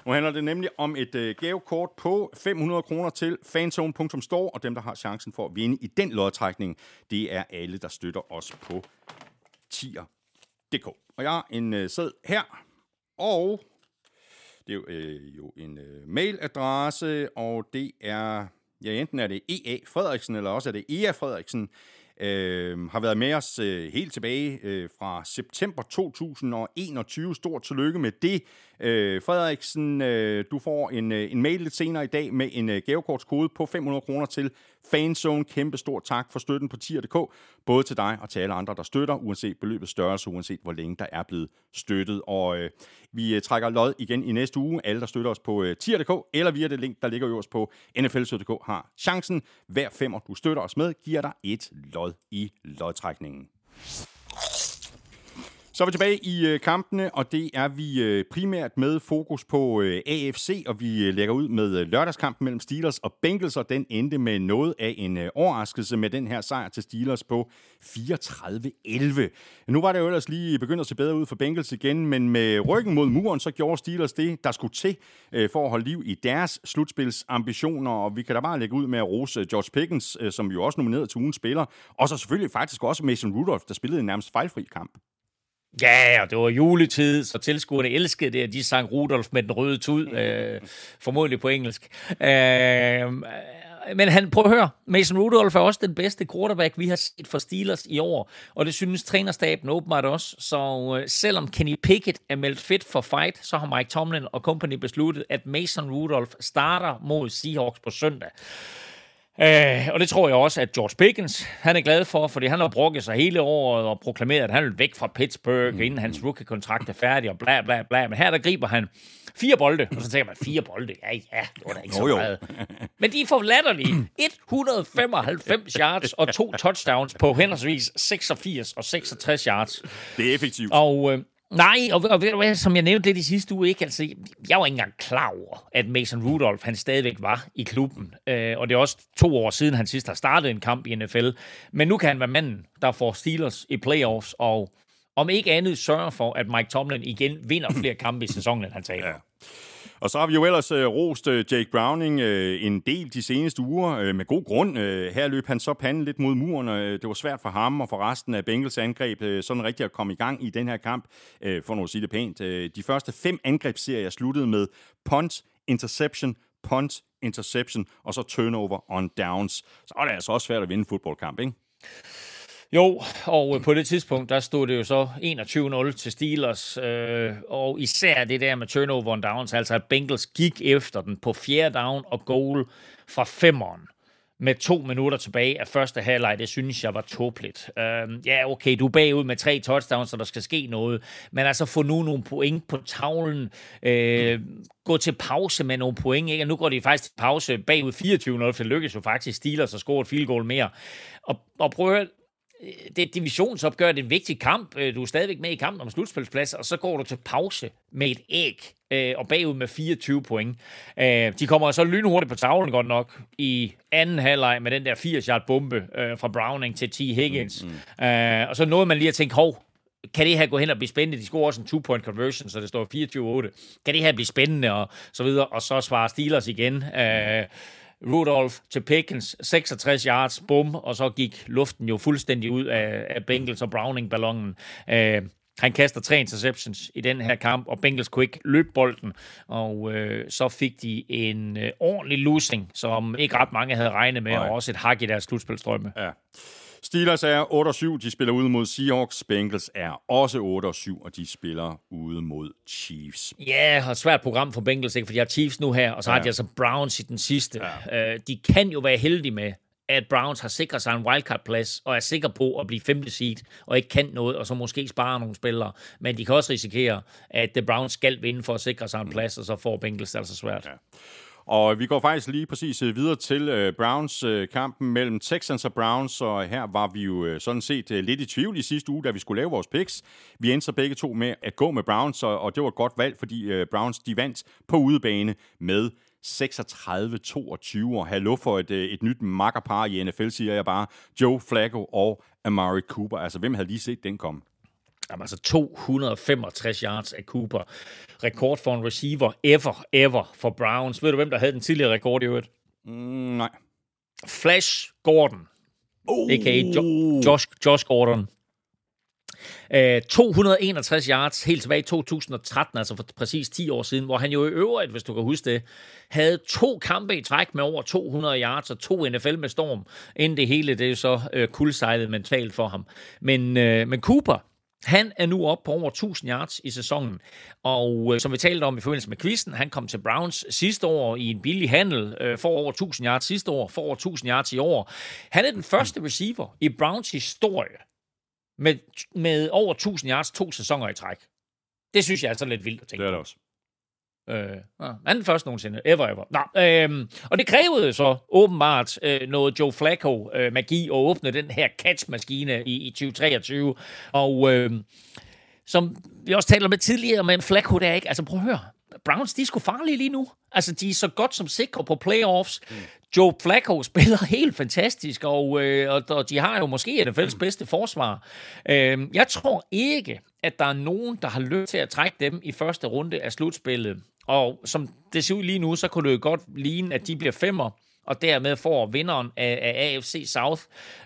Nu handler det nemlig om et øh, gavekort på 500 kroner til fanzone.store, og dem, der har chancen for at vinde i den lodtrækning, det er alle, der støtter os på tier.dk. Og jeg har en øh, sæd her, og det er jo, øh, jo en øh, mailadresse, og det er, ja, enten er det EA Frederiksen, eller også er det EA Frederiksen, øh, har været med os øh, helt tilbage øh, fra september 2021. Stort tillykke med det. Øh, Frederiksen, øh, du får en, øh, en mail lidt senere i dag med en øh, gavekortskode på 500 kroner til Fanzone. Kæmpe stor tak for støtten på tier.dk, både til dig og til alle andre, der støtter, uanset beløbets størrelse, uanset hvor længe der er blevet støttet. Og øh, vi øh, trækker lod igen i næste uge. Alle, der støtter os på øh, tier.dk, eller via det link, der ligger øverst på nfl.dk, har chancen. Hver femmer, du støtter os med, giver dig et lod i lodtrækningen. Så er vi tilbage i øh, kampene, og det er vi øh, primært med fokus på øh, AFC, og vi lægger ud med lørdagskampen mellem Steelers og Bengals, og den endte med noget af en overraskelse med den her sejr til Steelers på 34-11. Nu var det jo ellers lige begyndt at se bedre ud for Bengals igen, men med ryggen mod muren, så gjorde Steelers det, der skulle til for at holde liv i deres slutspilsambitioner, og vi kan da bare lægge ud med at rose George Pickens, som jo også nomineret til ugens spiller, og så selvfølgelig faktisk også Mason Rudolph, der spillede en nærmest fejlfri kamp. Ja, og det var juletid, så tilskuerne elskede det, at de sang Rudolf med den røde tud, øh, formodentlig på engelsk. Øh, men han, prøv at høre, Mason Rudolph er også den bedste quarterback, vi har set for Steelers i år, og det synes trænerstaben åbenbart også. Så øh, selvom Kenny Pickett er meldt fit for fight, så har Mike Tomlin og company besluttet, at Mason Rudolph starter mod Seahawks på søndag. Øh, og det tror jeg også, at George Pickens, han er glad for, fordi han har brokket sig hele året og proklameret, at han vil væk fra Pittsburgh, mm. inden hans rookie-kontrakt er færdig, og bla bla bla. Men her der griber han fire bolde, og så tænker man, fire bolde, ja ja, det var da ikke så meget. Men de får latterlige 195 *laughs* yards og to touchdowns på henholdsvis 86 og 66 yards. Det er effektivt. Og øh, Nej, og, og ved du hvad, som jeg nævnte det i sidste uge, ikke? Altså, jeg var ikke engang klar over, at Mason Rudolph, han stadigvæk var i klubben. Øh, og det er også to år siden, han sidst har startet en kamp i NFL. Men nu kan han være manden, der får Steelers i playoffs, og om ikke andet sørger for, at Mike Tomlin igen vinder flere kampe i sæsonen, end han taler. Ja. Og så har vi jo ellers øh, rost øh, Jake Browning øh, en del de seneste uger, øh, med god grund. Øh, her løb han så panden lidt mod muren, og øh, det var svært for ham og for resten af Bengals angreb øh, sådan rigtig at komme i gang i den her kamp, øh, for nu at sige det pænt. Øh, de første fem angrebsserier sluttede med punt, interception, punt, interception, og så turnover on downs. Så er det altså også svært at vinde en fodboldkamp, ikke? Jo, og øh, på det tidspunkt, der stod det jo så 21-0 til Steelers, øh, og især det der med turnover on downs, altså at Bengals gik efter den på fjerde down og goal fra femmeren med to minutter tilbage af første halvleg, det synes jeg var tåbeligt. Uh, ja, okay, du er bagud med tre touchdowns, så der skal ske noget, men altså få nu nogle point på tavlen, uh, gå til pause med nogle point, ikke? Og nu går de faktisk til pause bagud 24-0, for det lykkedes jo faktisk Steelers at score et field goal mere. Og, og prøv at høre, det er divisionsopgør, det er en vigtig kamp. Øh, du er stadigvæk med i kampen om slutspilsplads, og så går du til pause med et æg øh, og bagud med 24 point. Øh, de kommer så lynhurtigt på tavlen godt nok i anden halvleg med den der 80-yard bombe fra Browning til T. Higgins. Mm, mm. og så nåede man lige at tænke, hov, kan det her gå hen og blive spændende? De scorer også en two-point conversion, så det står 24-8. Kan det her blive spændende? Og så videre. Og så svarer Steelers igen. Øh, Rudolph til Pickens, 66 yards, bum, og så gik luften jo fuldstændig ud af, af Bengals og Browning-ballonen. Uh, han kaster tre interceptions i den her kamp, og Bengals kunne ikke løbe bolden, og øh, så fik de en øh, ordentlig losing, som ikke ret mange havde regnet med, Nej. og også et hak i deres slutspilstrømme. Ja. Steelers er 8-7, de spiller ude mod Seahawks. Bengals er også 8-7, og de spiller ude mod Chiefs. Ja, og svært program for Bengals, ikke? for de har Chiefs nu her, og så ja. har de altså Browns i den sidste. Ja. Uh, de kan jo være heldige med, at Browns har sikret sig en wildcard-plads, og er sikker på at blive femte seed, og ikke kan noget, og så måske spare nogle spillere. Men de kan også risikere, at The Browns skal vinde for at sikre sig en plads, og så får Bengals altså svært. Ja. Og vi går faktisk lige præcis øh, videre til øh, Browns-kampen øh, mellem Texans og Browns, og her var vi jo sådan set lidt i tvivl i sidste uge, da vi skulle lave vores picks. Vi endte så begge to med at gå med Browns, og, det var et godt valg, fordi Browns de vandt på udebane med 36-22, og hallo for et, et nyt makkerpar i NFL, siger jeg bare. Joe Flacco og Amari Cooper. Altså, hvem havde lige set den komme? Jamen, altså 265 yards af Cooper. Rekord for en receiver ever, ever for Browns. Ved du, hvem der havde den tidligere rekord i øvrigt? Mm, nej. Flash Gordon. Oh. A.k.a. Jo- Josh, Josh Gordon. Uh, øh, 261 yards helt tilbage i 2013, altså for præcis 10 år siden, hvor han jo i øvrigt, hvis du kan huske det, havde to kampe i træk med over 200 yards og to NFL med storm, inden det hele det er så uh, kuldsejlet mentalt for ham. Men, uh, men Cooper, han er nu op på over 1000 yards i sæsonen, og øh, som vi talte om i forbindelse med quizzen, han kom til Browns sidste år i en billig handel, øh, for over 1000 yards sidste år, for over 1000 yards i år. Han er den første receiver i Browns historie med, med over 1000 yards to sæsoner i træk. Det synes jeg er altså lidt vildt at tænke Det er det også. Øh, anden først nogensinde. Ever, ever. Nå, øh, og det krævede så åbenbart øh, noget Joe Flacco-magi øh, at åbne den her catch-maskine i, i 2023. Og øh, som vi også talte om det tidligere med Flacco der, ikke? Altså prøv at høre. Browns, de er sgu farlige lige nu. Altså, de er så godt som sikre på playoffs. Mm. Joe Flacco *laughs* spiller helt fantastisk, og, øh, og, og de har jo måske NFL's bedste forsvar. Øh, jeg tror ikke, at der er nogen, der har lyst til at trække dem i første runde af slutspillet. Og som det ser ud lige nu, så kunne det jo godt ligne, at de bliver femmer, og dermed får vinderen af, af AFC South.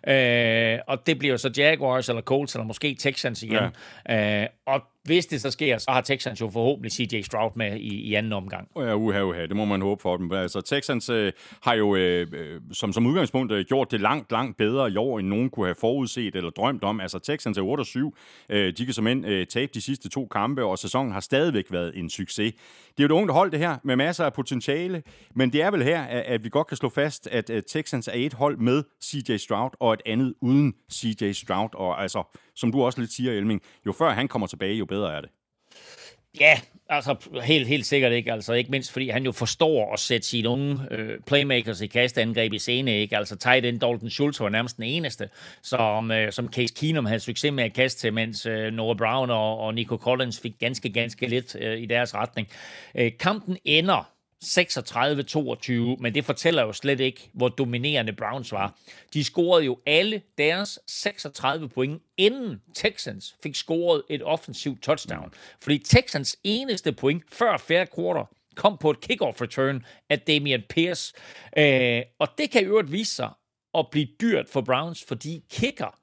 Øh, og det bliver så Jaguars eller Colts, eller måske Texans igen. Ja. Øh, og hvis det så sker, så har Texans jo forhåbentlig CJ Stroud med i, i anden omgang. Ja, uha, uha, det må man håbe for dem. Altså, Texans øh, har jo øh, øh, som, som udgangspunkt øh, gjort det langt, langt bedre i år, end nogen kunne have forudset eller drømt om. Altså, Texans er 8-7. Øh, de kan som end øh, tabe de sidste to kampe, og sæsonen har stadigvæk været en succes. Det er jo et ungt hold, det her, med masser af potentiale, men det er vel her, at, at vi godt kan slå fast, at, at Texans er et hold med CJ Stroud, og et andet uden CJ Stroud, og altså som du også lidt siger, Elming, jo før han kommer tilbage, jo bedre er det. Ja, altså helt, helt sikkert ikke. Altså ikke mindst fordi han jo forstår at sætte sine unge øh, playmakers i kasteangreb i scene. Ikke? Altså tight end Dalton Schultz var nærmest den eneste, som, øh, som Case Keenum havde succes med at kaste til, mens øh, Noah Brown og, og Nico Collins fik ganske, ganske lidt øh, i deres retning. Øh, kampen ender 36-22, men det fortæller jo slet ikke, hvor dominerende Browns var. De scorede jo alle deres 36 point, inden Texans fik scoret et offensivt touchdown. Fordi Texans eneste point før fjerde quarter kom på et kickoff return af Damian Pierce. Øh, og det kan i øvrigt vise sig at blive dyrt for Browns, fordi kicker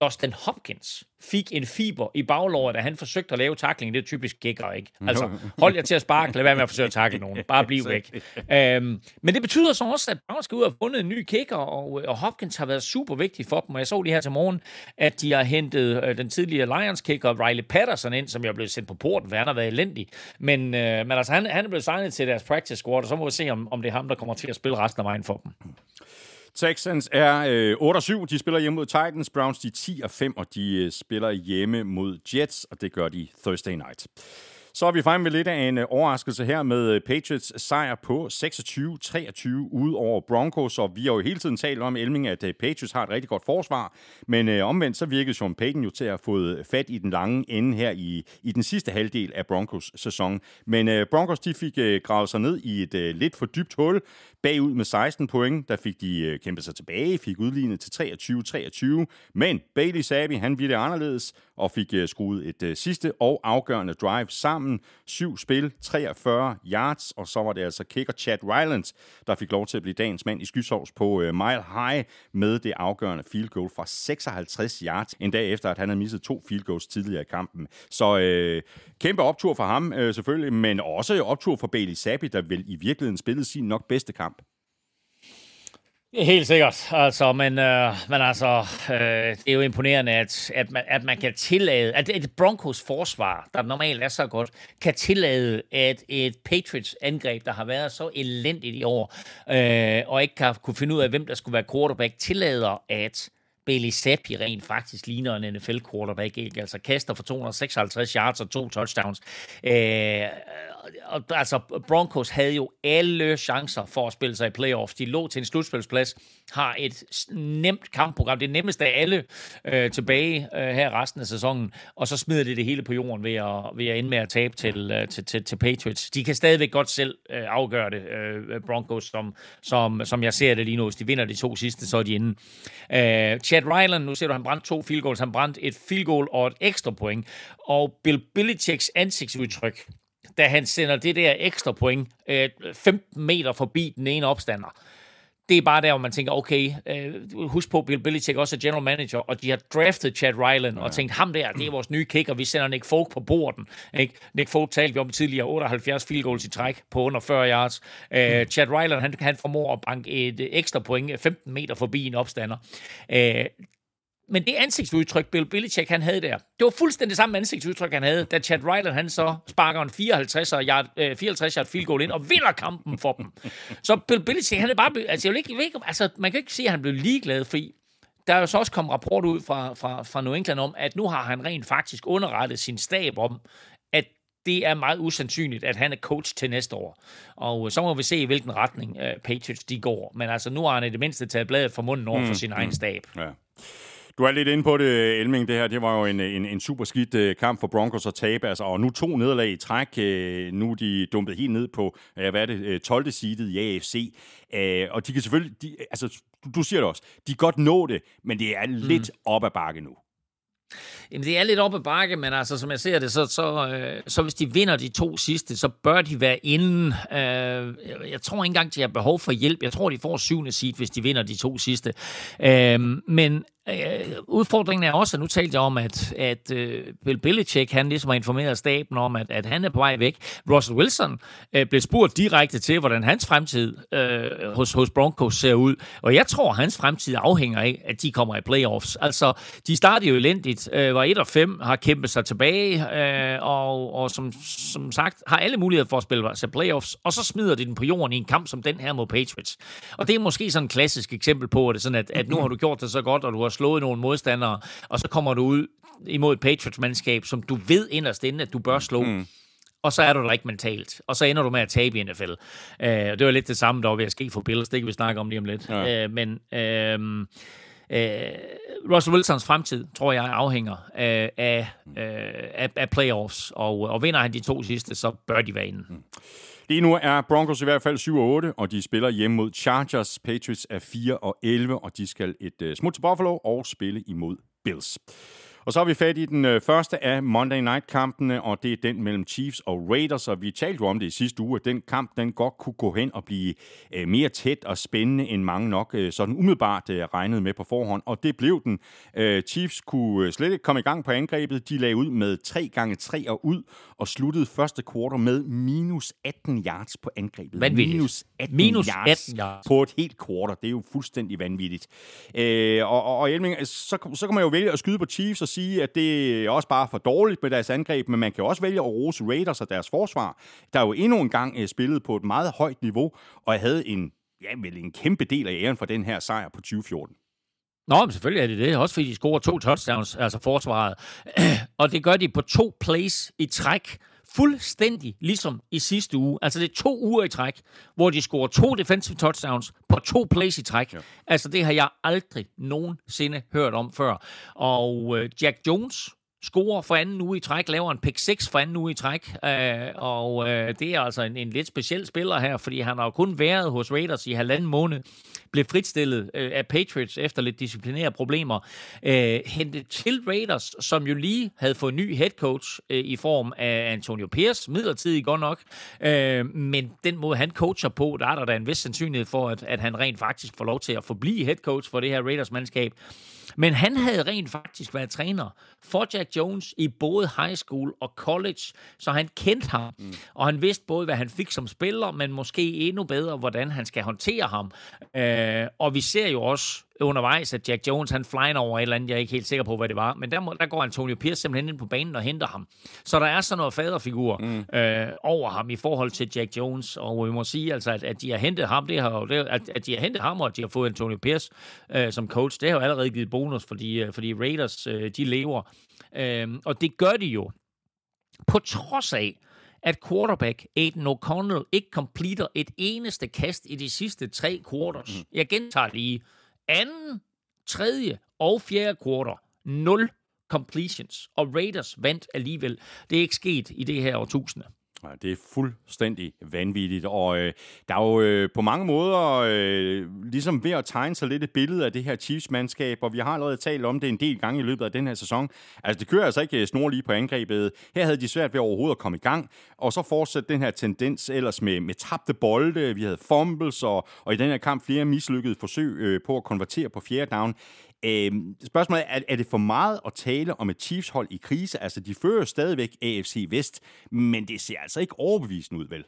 Austin Hopkins fik en fiber i baglåret, da han forsøgte at lave takling. Det er typisk kicker, ikke? Altså, hold jer til at sparke, lad være med at forsøge at takle nogen. Bare bliv *laughs* væk. Øhm, men det betyder så også, at Browns skal ud og have fundet en ny kicker, og, og Hopkins har været super vigtig for dem. Og jeg så lige her til morgen, at de har hentet øh, den tidligere Lions-kicker, Riley Patterson, ind, som jeg blev sendt på porten, for han har været elendig. Men, øh, men altså, han, han er blevet signet til deres practice squad, og så må vi se, om, om det er ham, der kommer til at spille resten af vejen for dem. Texans er øh, 8 7. De spiller hjemme mod Titans. Browns de er 10 og 5, og de øh, spiller hjemme mod Jets, og det gør de Thursday night. Så er vi fremme ved lidt af en øh, overraskelse her med øh, Patriots sejr på 26-23 ud over Broncos, og vi har jo hele tiden talt om, Elming, at øh, Patriots har et rigtig godt forsvar, men øh, omvendt så virkede Sean Payton jo til at have fået fat i den lange ende her i, i den sidste halvdel af Broncos sæson. Men øh, Broncos de fik øh, gravet sig ned i et øh, lidt for dybt hul, bagud med 16 point, der fik de øh, kæmpet sig tilbage, fik udlignet til 23-23, men Bailey Sabi, han ville det anderledes, og fik øh, skruet et øh, sidste og afgørende drive sammen. Syv spil, 43 yards, og så var det altså kicker Chad Rylands, der fik lov til at blive dagens mand i skysovs på øh, Mile High med det afgørende field goal fra 56 yards, en dag efter, at han havde misset to field goals tidligere i kampen. Så øh, kæmpe optur for ham øh, selvfølgelig, men også optur for Bailey Zappi, der vel i virkeligheden spillede sin nok bedste kamp. Helt sikkert. Altså, men, øh, men altså, øh, det er jo imponerende, at, at, man, at man kan tillade, at et Broncos forsvar, der normalt er så godt, kan tillade, at et Patriots angreb, der har været så elendigt i år, øh, og ikke kan kunne finde ud af, hvem der skulle være quarterback, tillader, at Bailey Zappi rent faktisk ligner en NFL-quarterback, ikke? altså kaster for 256 yards og to touchdowns. Øh, og, altså, Broncos havde jo alle chancer for at spille sig i playoffs. De lå til en slutspilsplads, har et nemt kampprogram, det nemmeste af alle øh, tilbage øh, her resten af sæsonen, og så smider de det hele på jorden ved at, ved at ende med at tabe til, øh, til, til, til Patriots. De kan stadigvæk godt selv øh, afgøre det, øh, Broncos, som, som, som jeg ser det lige nu. Hvis de vinder de to sidste, så er de inde. Øh, Chad Ryland, nu ser du, han brændte to field goals, han brændte et field goal og et ekstra point, og Bill Belichicks ansigtsudtryk, da han sender det der ekstra point øh, 15 meter forbi den ene opstander. Det er bare der, hvor man tænker, okay, øh, husk på, Bill Belichick også er general manager, og de har draftet Chad Ryland, ja. og tænkt, ham der, det er vores nye kicker, vi sender Nick Folk på borden. Ikke? Nick Folk talte vi om tidligere, 78 field goals i træk på under 40 yards. Øh, Chad Ryland, han, han formår at banke et ekstra point 15 meter forbi en opstander. Øh, men det ansigtsudtryk, Bill Belichick han havde der, det var fuldstændig samme ansigtsudtryk, han havde, da Chad Ryland han så sparker en 54 yard, øh, 54 yard field goal ind og vinder kampen for dem. Så Bill Belichick, han er bare blevet, altså, jeg vil ikke, jeg vil ikke, altså man kan ikke sige, at han blev ligeglad, fordi der er jo så også kommet rapport ud fra, fra, fra New England om, at nu har han rent faktisk underrettet sin stab om, at det er meget usandsynligt, at han er coach til næste år. Og så må vi se, i hvilken retning uh, Patriots de går. Men altså, nu har han i det mindste taget bladet fra munden over mm, for sin mm, egen stab. Ja. Du er lidt inde på det, Elming. Det her det var jo en, en, en super skidt øh, kamp for Broncos at tabe. Altså, og nu to nederlag i træk. Øh, nu er de dumpet helt ned på, hvad er det, 12. seedet i AFC. Og de kan selvfølgelig, de, altså, du, du siger det også, de kan godt nå det, men det er lidt mm. op ad bakke nu. Jamen, det er lidt op ad bakke, men altså, som jeg ser det, så, så, øh, så hvis de vinder de to sidste, så bør de være inden. Øh, jeg tror ikke engang, de har behov for hjælp. Jeg tror, de får syvende seed, hvis de vinder de to sidste. Øh, men Øh, udfordringen er også, at nu talte jeg om, at, at uh, Bill Belichick, han ligesom har informeret staben om, at, at han er på vej væk. Russell Wilson uh, blev spurgt direkte til, hvordan hans fremtid uh, hos, hos Broncos ser ud. Og jeg tror, at hans fremtid afhænger af, at de kommer i playoffs. Altså, de startede jo elendigt, uh, var 1 og 5, har kæmpet sig tilbage, uh, og, og som, som sagt, har alle muligheder for at spille sig playoffs, og så smider de den på jorden i en kamp som den her mod Patriots. Og det er måske sådan et klassisk eksempel på, at, det sådan at, at nu har du gjort det så godt, og du har slået nogle modstandere, og så kommer du ud imod et Patriots-mandskab, som du ved inderst inde, at du bør slå. Mm. Og så er du der ikke mentalt. Og så ender du med at tabe i NFL. Uh, det var lidt det samme, der var ved at ske for Bills. Det kan vi snakke om lige om lidt. Ja. Uh, men uh, uh, Russell Wilsons fremtid, tror jeg, afhænger af, af, af, af playoffs. Og, og vinder han de to sidste, så bør de være inde. Mm. Lige nu er Broncos i hvert fald 7 8, og de spiller hjemme mod Chargers. Patriots er 4 og 11, og de skal et uh, smut til Buffalo og spille imod Bills. Og så har vi fat i den øh, første af Monday Night-kampene, og det er den mellem Chiefs og Raiders, og vi talte jo om det i sidste uge, at den kamp den godt kunne gå hen og blive øh, mere tæt og spændende, end mange nok øh, sådan umiddelbart regnede med på forhånd, og det blev den. Chiefs kunne slet ikke komme i gang på angrebet, de lagde ud med 3 gange 3 og ud, og sluttede første kvartal med minus 18 yards på angrebet. Vanvittigt. Minus 18, Minus yards, 18 yards. på et helt kvartal. Det er jo fuldstændig vanvittigt. Øh, og, og, og Elming, så, så kan man jo vælge at skyde på Chiefs og sige, at det er også bare for dårligt med deres angreb, men man kan jo også vælge at rose Raiders og deres forsvar, der jo endnu en gang øh, spillede på et meget højt niveau, og havde en, ja, vel en kæmpe del af æren for den her sejr på 2014. Nå, men selvfølgelig er det det. Også fordi de scorer to touchdowns, altså forsvaret. *clears throat* og det gør de på to plays i træk. Fuldstændig ligesom i sidste uge. Altså det er to uger i træk, hvor de scorer to defensive touchdowns på to plays i træk. Ja. Altså det har jeg aldrig nogensinde hørt om før. Og øh, Jack Jones scorer for anden uge i træk, laver en pick 6 for anden uge i træk, øh, og øh, det er altså en, en lidt speciel spiller her, fordi han har jo kun været hos Raiders i halvanden måned, blev fritstillet øh, af Patriots efter lidt disciplinære problemer, øh, hentet til Raiders, som jo lige havde fået ny head coach øh, i form af Antonio Pierce, midlertidigt godt nok, øh, men den måde han coacher på, der er der da en vis sandsynlighed for, at, at han rent faktisk får lov til at forblive head coach for det her Raiders-mandskab. Men han havde rent faktisk været træner for Jack Jones i både high school og college, så han kendte ham, mm. og han vidste både, hvad han fik som spiller, men måske endnu bedre, hvordan han skal håndtere ham. Øh, og vi ser jo også undervejs, at Jack Jones han flyner over et eller andet, jeg er ikke helt sikker på, hvad det var, men der, må, der går Antonio Pierce simpelthen ind på banen og henter ham. Så der er sådan noget faderfigur mm. øh, over ham i forhold til Jack Jones, og vi må sige altså, at, at de har hentet ham, det har, det, at, at de har hentet ham, og at de har fået Antonio Pierce øh, som coach, det har jo allerede givet bonus, fordi, øh, fordi Raiders, øh, de lever. Øh, og det gør de jo på trods af, at quarterback Aiden O'Connell ikke completer et eneste kast i de sidste tre quarters. Mm. Jeg gentager lige. Anden, tredje og fjerde quarter. 0 completions. Og Raiders vandt alligevel. Det er ikke sket i det her årtusinde. Ja, det er fuldstændig vanvittigt, og øh, der er jo øh, på mange måder øh, ligesom ved at tegne sig lidt et billede af det her Chiefs-mandskab, og vi har allerede talt om det en del gange i løbet af den her sæson. Altså, det kører altså ikke øh, snor lige på angrebet. Her havde de svært ved overhovedet at komme i gang, og så fortsatte den her tendens ellers med, med tabte bolde. Vi havde fumbles, og, og i den her kamp flere mislykkede forsøg øh, på at konvertere på fjerde down. Øh, spørgsmålet er, er det for meget at tale om et Chiefs-hold i krise? Altså, de fører stadigvæk AFC Vest, men det ser altså ikke overbevisende ud, vel?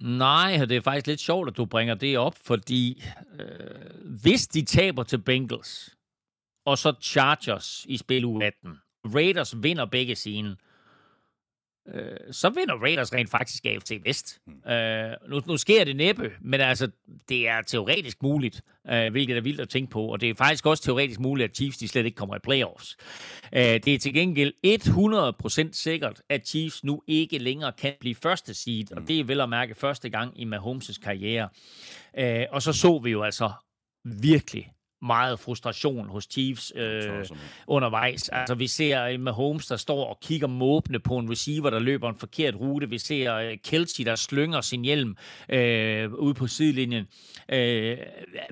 Nej, det er faktisk lidt sjovt, at du bringer det op, fordi øh, hvis de taber til Bengals, og så Chargers i spil u 18, Raiders vinder begge sine, øh, så vinder Raiders rent faktisk AFC Vest. Mm. Øh, nu, nu sker det næppe, men altså, det er teoretisk muligt, øh, hvilket er vildt at tænke på, og det er faktisk også teoretisk muligt, at Chiefs de slet ikke kommer i playoffs. Øh, det er til gengæld 100% sikkert, at Chiefs nu ikke længere kan blive første seed, mm. og det er vel at mærke første gang i Mahomes' karriere. Øh, og så så vi jo altså virkelig meget frustration hos Chiefs øh, undervejs. Altså, vi ser Mahomes, der står og kigger måbende på en receiver, der løber en forkert rute. Vi ser uh, Kelsey, der slynger sin hjelm øh, ude på sidelinjen. Øh,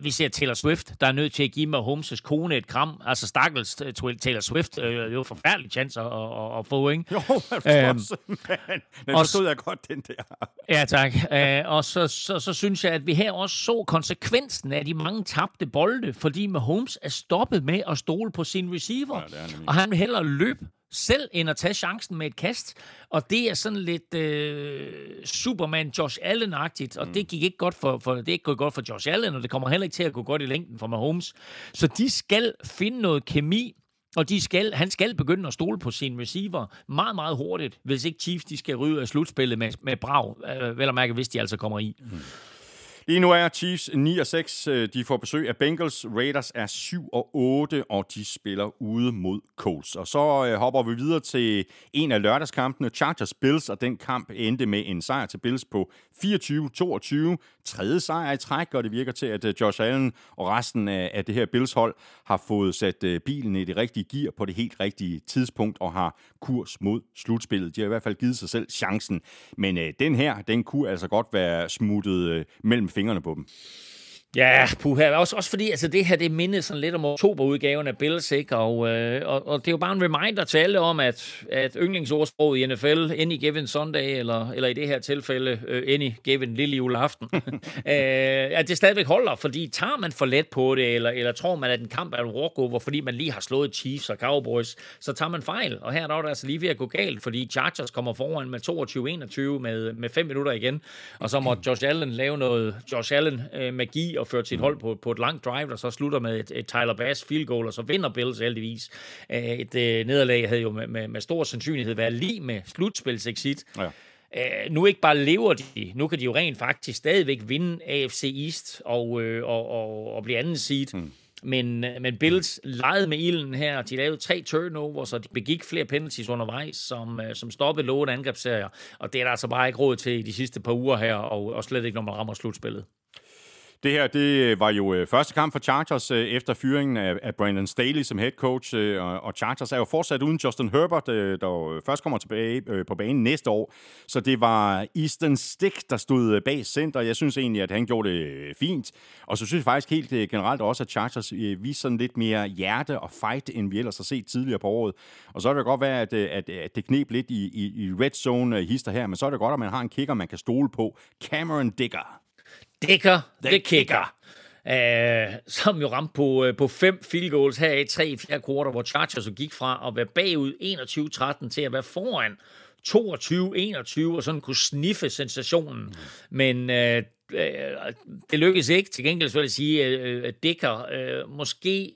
vi ser Taylor Swift, der er nødt til at give Mahomes' kone et kram. Altså, stakkels Taylor Swift, øh, det er jo forfærdelig chance at, at, at få, ikke? Jo, øhm, men forstod jeg godt, den der. Ja, tak. Øh, og så, så, så synes jeg, at vi her også så konsekvensen af de mange tabte bolde, fordi Mahomes er stoppet med at stole på sin receiver. Ja, og han vil hellere løbe selv, end at tage chancen med et kast. Og det er sådan lidt øh, Superman Josh Allen-agtigt, og mm. det gik ikke godt for, for, det er ikke gået godt for Josh Allen, og det kommer heller ikke til at gå godt i længden for Mahomes. Så de skal finde noget kemi, og de skal, han skal begynde at stole på sin receiver meget, meget hurtigt, hvis ikke Chiefs de skal ryge af slutspillet med, med brag, øh, vel at mærke, hvis de altså kommer i. Mm. Lige nu er Chiefs 9 og 6. Øh, de får besøg af Bengals. Raiders er 7 og 8, og de spiller ude mod Colts. Og så øh, hopper vi videre til en af lørdagskampene, Chargers Bills, og den kamp endte med en sejr til Bills på 24-22. Tredje sejr i træk, og det virker til, at øh, Josh Allen og resten af, det her Bills-hold har fået sat bilen i det rigtige gear på det helt rigtige tidspunkt og har kurs mod slutspillet. De har i hvert fald givet sig selv chancen. Men øh, den her, den kunne altså godt være smuttet øh, mellem fingrene på dem. Ja, puha. Også, også fordi altså, det her det minder sådan lidt om oktoberudgaven af Bills, ikke? Og, øh, og, og det er jo bare en reminder til alle om, at, at yndlingsordsproget i NFL, any given Sunday, eller, eller i det her tilfælde, uh, any given lille juleaften, *laughs* øh, at det stadigvæk holder, fordi tager man for let på det, eller, eller tror man, at en kamp er en walkover, fordi man lige har slået Chiefs og Cowboys, så tager man fejl. Og her der er det altså lige ved at gå galt, fordi Chargers kommer foran med 22-21 med, med 5 minutter igen, og så må *clears throat* Josh Allen lave noget Josh Allen-magi og ført sit hold på, på et langt drive, der så slutter med et, et Tyler Bass field goal, og så vinder Bills heldigvis. Et et nederlag havde jo med, med, med stor sandsynlighed været lige med slutspilsexit. Ja. Uh, nu ikke bare lever de, nu kan de jo rent faktisk stadigvæk vinde AFC East og, øh, og, og, og blive anden seed. Hmm. Men, men Bills legede med ilden her. De lavede tre turnovers, og de begik flere penalties undervejs, som, som stoppede lovende angrebsserier. Og det er der altså bare ikke råd til i de sidste par uger her, og, og slet ikke, når man rammer slutspillet. Det her, det øh, var jo øh, første kamp for Chargers øh, efter fyringen af, Brandon Staley som head coach, og Chargers er jo fortsat uden Justin Herbert, der først kommer tilbage på banen næste år. Så det var Easton Stick, der stod bag center. Jeg synes egentlig, at han gjorde det fint. Og så synes jeg faktisk helt generelt også, at Chargers viste sådan lidt mere hjerte og fight, end vi ellers har set tidligere på året. Og så er det godt være, at, at, at det knep lidt i, i, i red zone hister her, men så er det godt, at man har en kicker, man kan stole på. Cameron Digger. Digger, the, kicker. Uh, som jo ramte på, uh, på fem field goals her i tre fjerde kvartal, hvor Chargers gik fra at være bagud 21-13 til at være foran 22-21 og sådan kunne sniffe sensationen. Mm. Men uh, det lykkedes ikke. Til gengæld så vil jeg sige, at Dicker uh, måske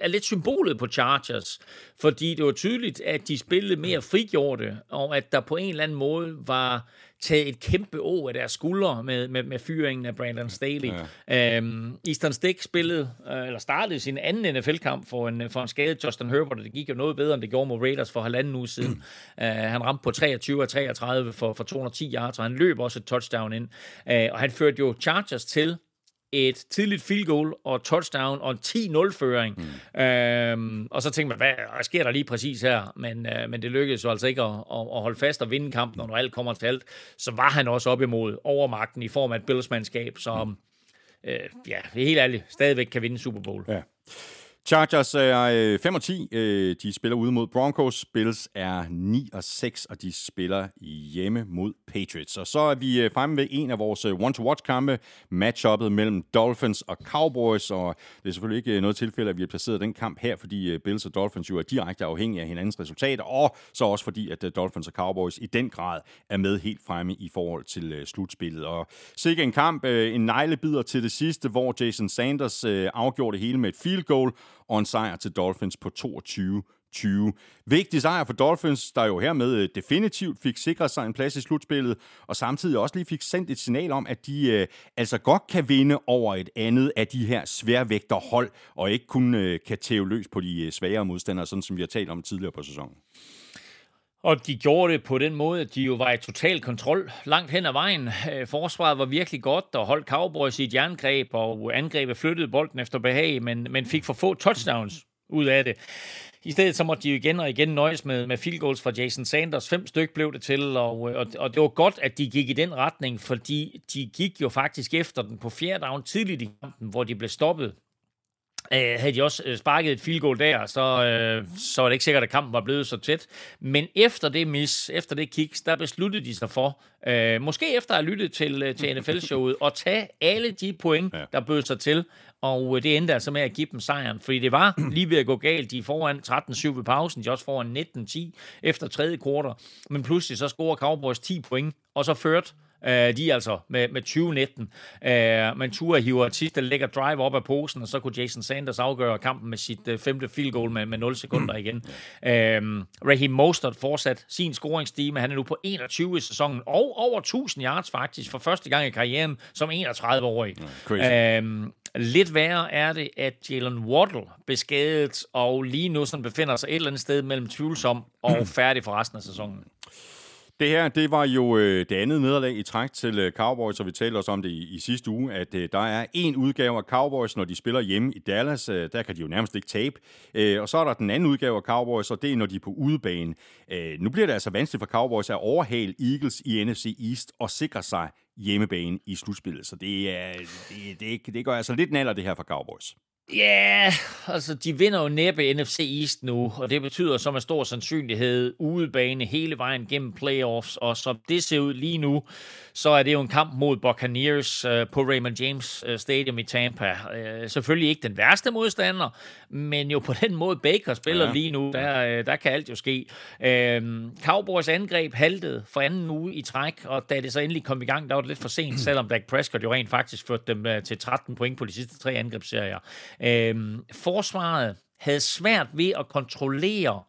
er lidt symbolet på Chargers, fordi det var tydeligt, at de spillede mere frigjorte, og at der på en eller anden måde var taget et kæmpe å af deres skuldre med, med, med fyringen af Brandon Staley. Ja. Øhm, Eastern Stick spillede, øh, eller startede sin anden NFL-kamp for en, for en skadet Justin Herbert, og det gik jo noget bedre, end det gjorde mod Raiders for halvanden uge siden. uh, *clears throat* han ramte på 23 af 33 for, for 210 yards, og han løb også et touchdown ind. Uh, og han førte jo Chargers til et tidligt field goal og touchdown og en 10-0-føring. Mm. Øhm, og så tænkte man, hvad, sker der lige præcis her? Men, øh, men det lykkedes jo altså ikke at, at, at holde fast og vinde kampen, når alt kommer til alt. Så var han også op imod overmagten i form af et billsmandskab, som øh, ja, helt ærligt stadigvæk kan vinde Super Bowl. Ja. Chargers er øh, 5 og 10. Øh, de spiller ude mod Broncos. Bills er 9 og 6, og de spiller hjemme mod Patriots. Og så er vi øh, fremme ved en af vores one-to-watch-kampe, matchuppet mellem Dolphins og Cowboys. Og det er selvfølgelig ikke noget tilfælde, at vi har placeret den kamp her, fordi Bills og Dolphins jo er direkte afhængige af hinandens resultater, og så også fordi, at Dolphins og Cowboys i den grad er med helt fremme i forhold til slutspillet. Og sikke en kamp, en neglebider til det sidste, hvor Jason Sanders afgjorde det hele med et field goal, og en sejr til Dolphins på 22 20. Vigtig sejr for Dolphins, der jo hermed øh, definitivt fik sikret sig en plads i slutspillet, og samtidig også lige fik sendt et signal om, at de øh, altså godt kan vinde over et andet af de her sværvægterhold, og ikke kun øh, kan tæve løs på de øh, svagere modstandere, sådan som vi har talt om tidligere på sæsonen. Og de gjorde det på den måde, at de jo var i total kontrol langt hen ad vejen. Øh, forsvaret var virkelig godt og holdt Cowboys i et jerngreb, og angrebet flyttede bolden efter behag, men, men fik for få touchdowns ud af det. I stedet så måtte de jo igen og igen nøjes med, med field goals fra Jason Sanders. Fem styk blev det til, og, øh, og, og det var godt, at de gik i den retning, fordi de gik jo faktisk efter den på fjerde down tidligt i kampen, hvor de blev stoppet Øh, havde de også øh, sparket et field goal der, så, øh, så var det ikke sikkert, at kampen var blevet så tæt. Men efter det miss, efter det kicks, der besluttede de sig for, øh, måske efter at have lyttet til, øh, til NFL-showet, at tage alle de point, ja. der bød sig til. Og øh, det endte altså med at give dem sejren, fordi det var *clears throat* lige ved at gå galt. De er foran 13-7 ved pausen, de er også foran 19-10 efter tredje kvartal. Men pludselig så scorer Cowboys 10 point, og så ført Uh, de er altså med, med 2019. Uh, men Tua hiver et sidste lækker drive op af posen, og så kunne Jason Sanders afgøre kampen med sit uh, femte field goal med, med 0 sekunder igen. Uh, Raheem Mostert fortsat sin scoringsstime. Han er nu på 21 i sæsonen, og over 1000 yards faktisk, for første gang i karrieren som 31-årig. Uh, Lidt værre er det, at Jalen Waddle blev skadet, og lige nu sådan befinder sig et eller andet sted mellem tvivlsom og *clears throat* færdig for resten af sæsonen. Det her, det var jo øh, det andet nederlag i træk til øh, Cowboys, og vi talte også om det i, i sidste uge, at øh, der er en udgave af Cowboys, når de spiller hjemme i Dallas. Øh, der kan de jo nærmest ikke tabe. Øh, og så er der den anden udgave af Cowboys, og det er, når de er på udebane. Øh, nu bliver det altså vanskeligt for Cowboys at overhale Eagles i NFC East og sikre sig hjemmebane i slutspillet. Så det, er, det, det, det gør altså lidt naller, det her for Cowboys. Ja, yeah, altså de vinder jo næppe NFC East nu, og det betyder så med stor sandsynlighed udebane hele vejen gennem playoffs, og som det ser ud lige nu, så er det jo en kamp mod Buccaneers uh, på Raymond James uh, Stadium i Tampa. Uh, selvfølgelig ikke den værste modstander, men jo på den måde Baker spiller ja. lige nu, der, uh, der kan alt jo ske. Uh, Cowboys angreb haltede for anden uge i træk, og da det så endelig kom i gang, der var det lidt for sent, *clears throat* selvom Dak Prescott jo rent faktisk førte dem uh, til 13 point på de sidste tre angrebsserier. Uh, forsvaret havde svært ved at kontrollere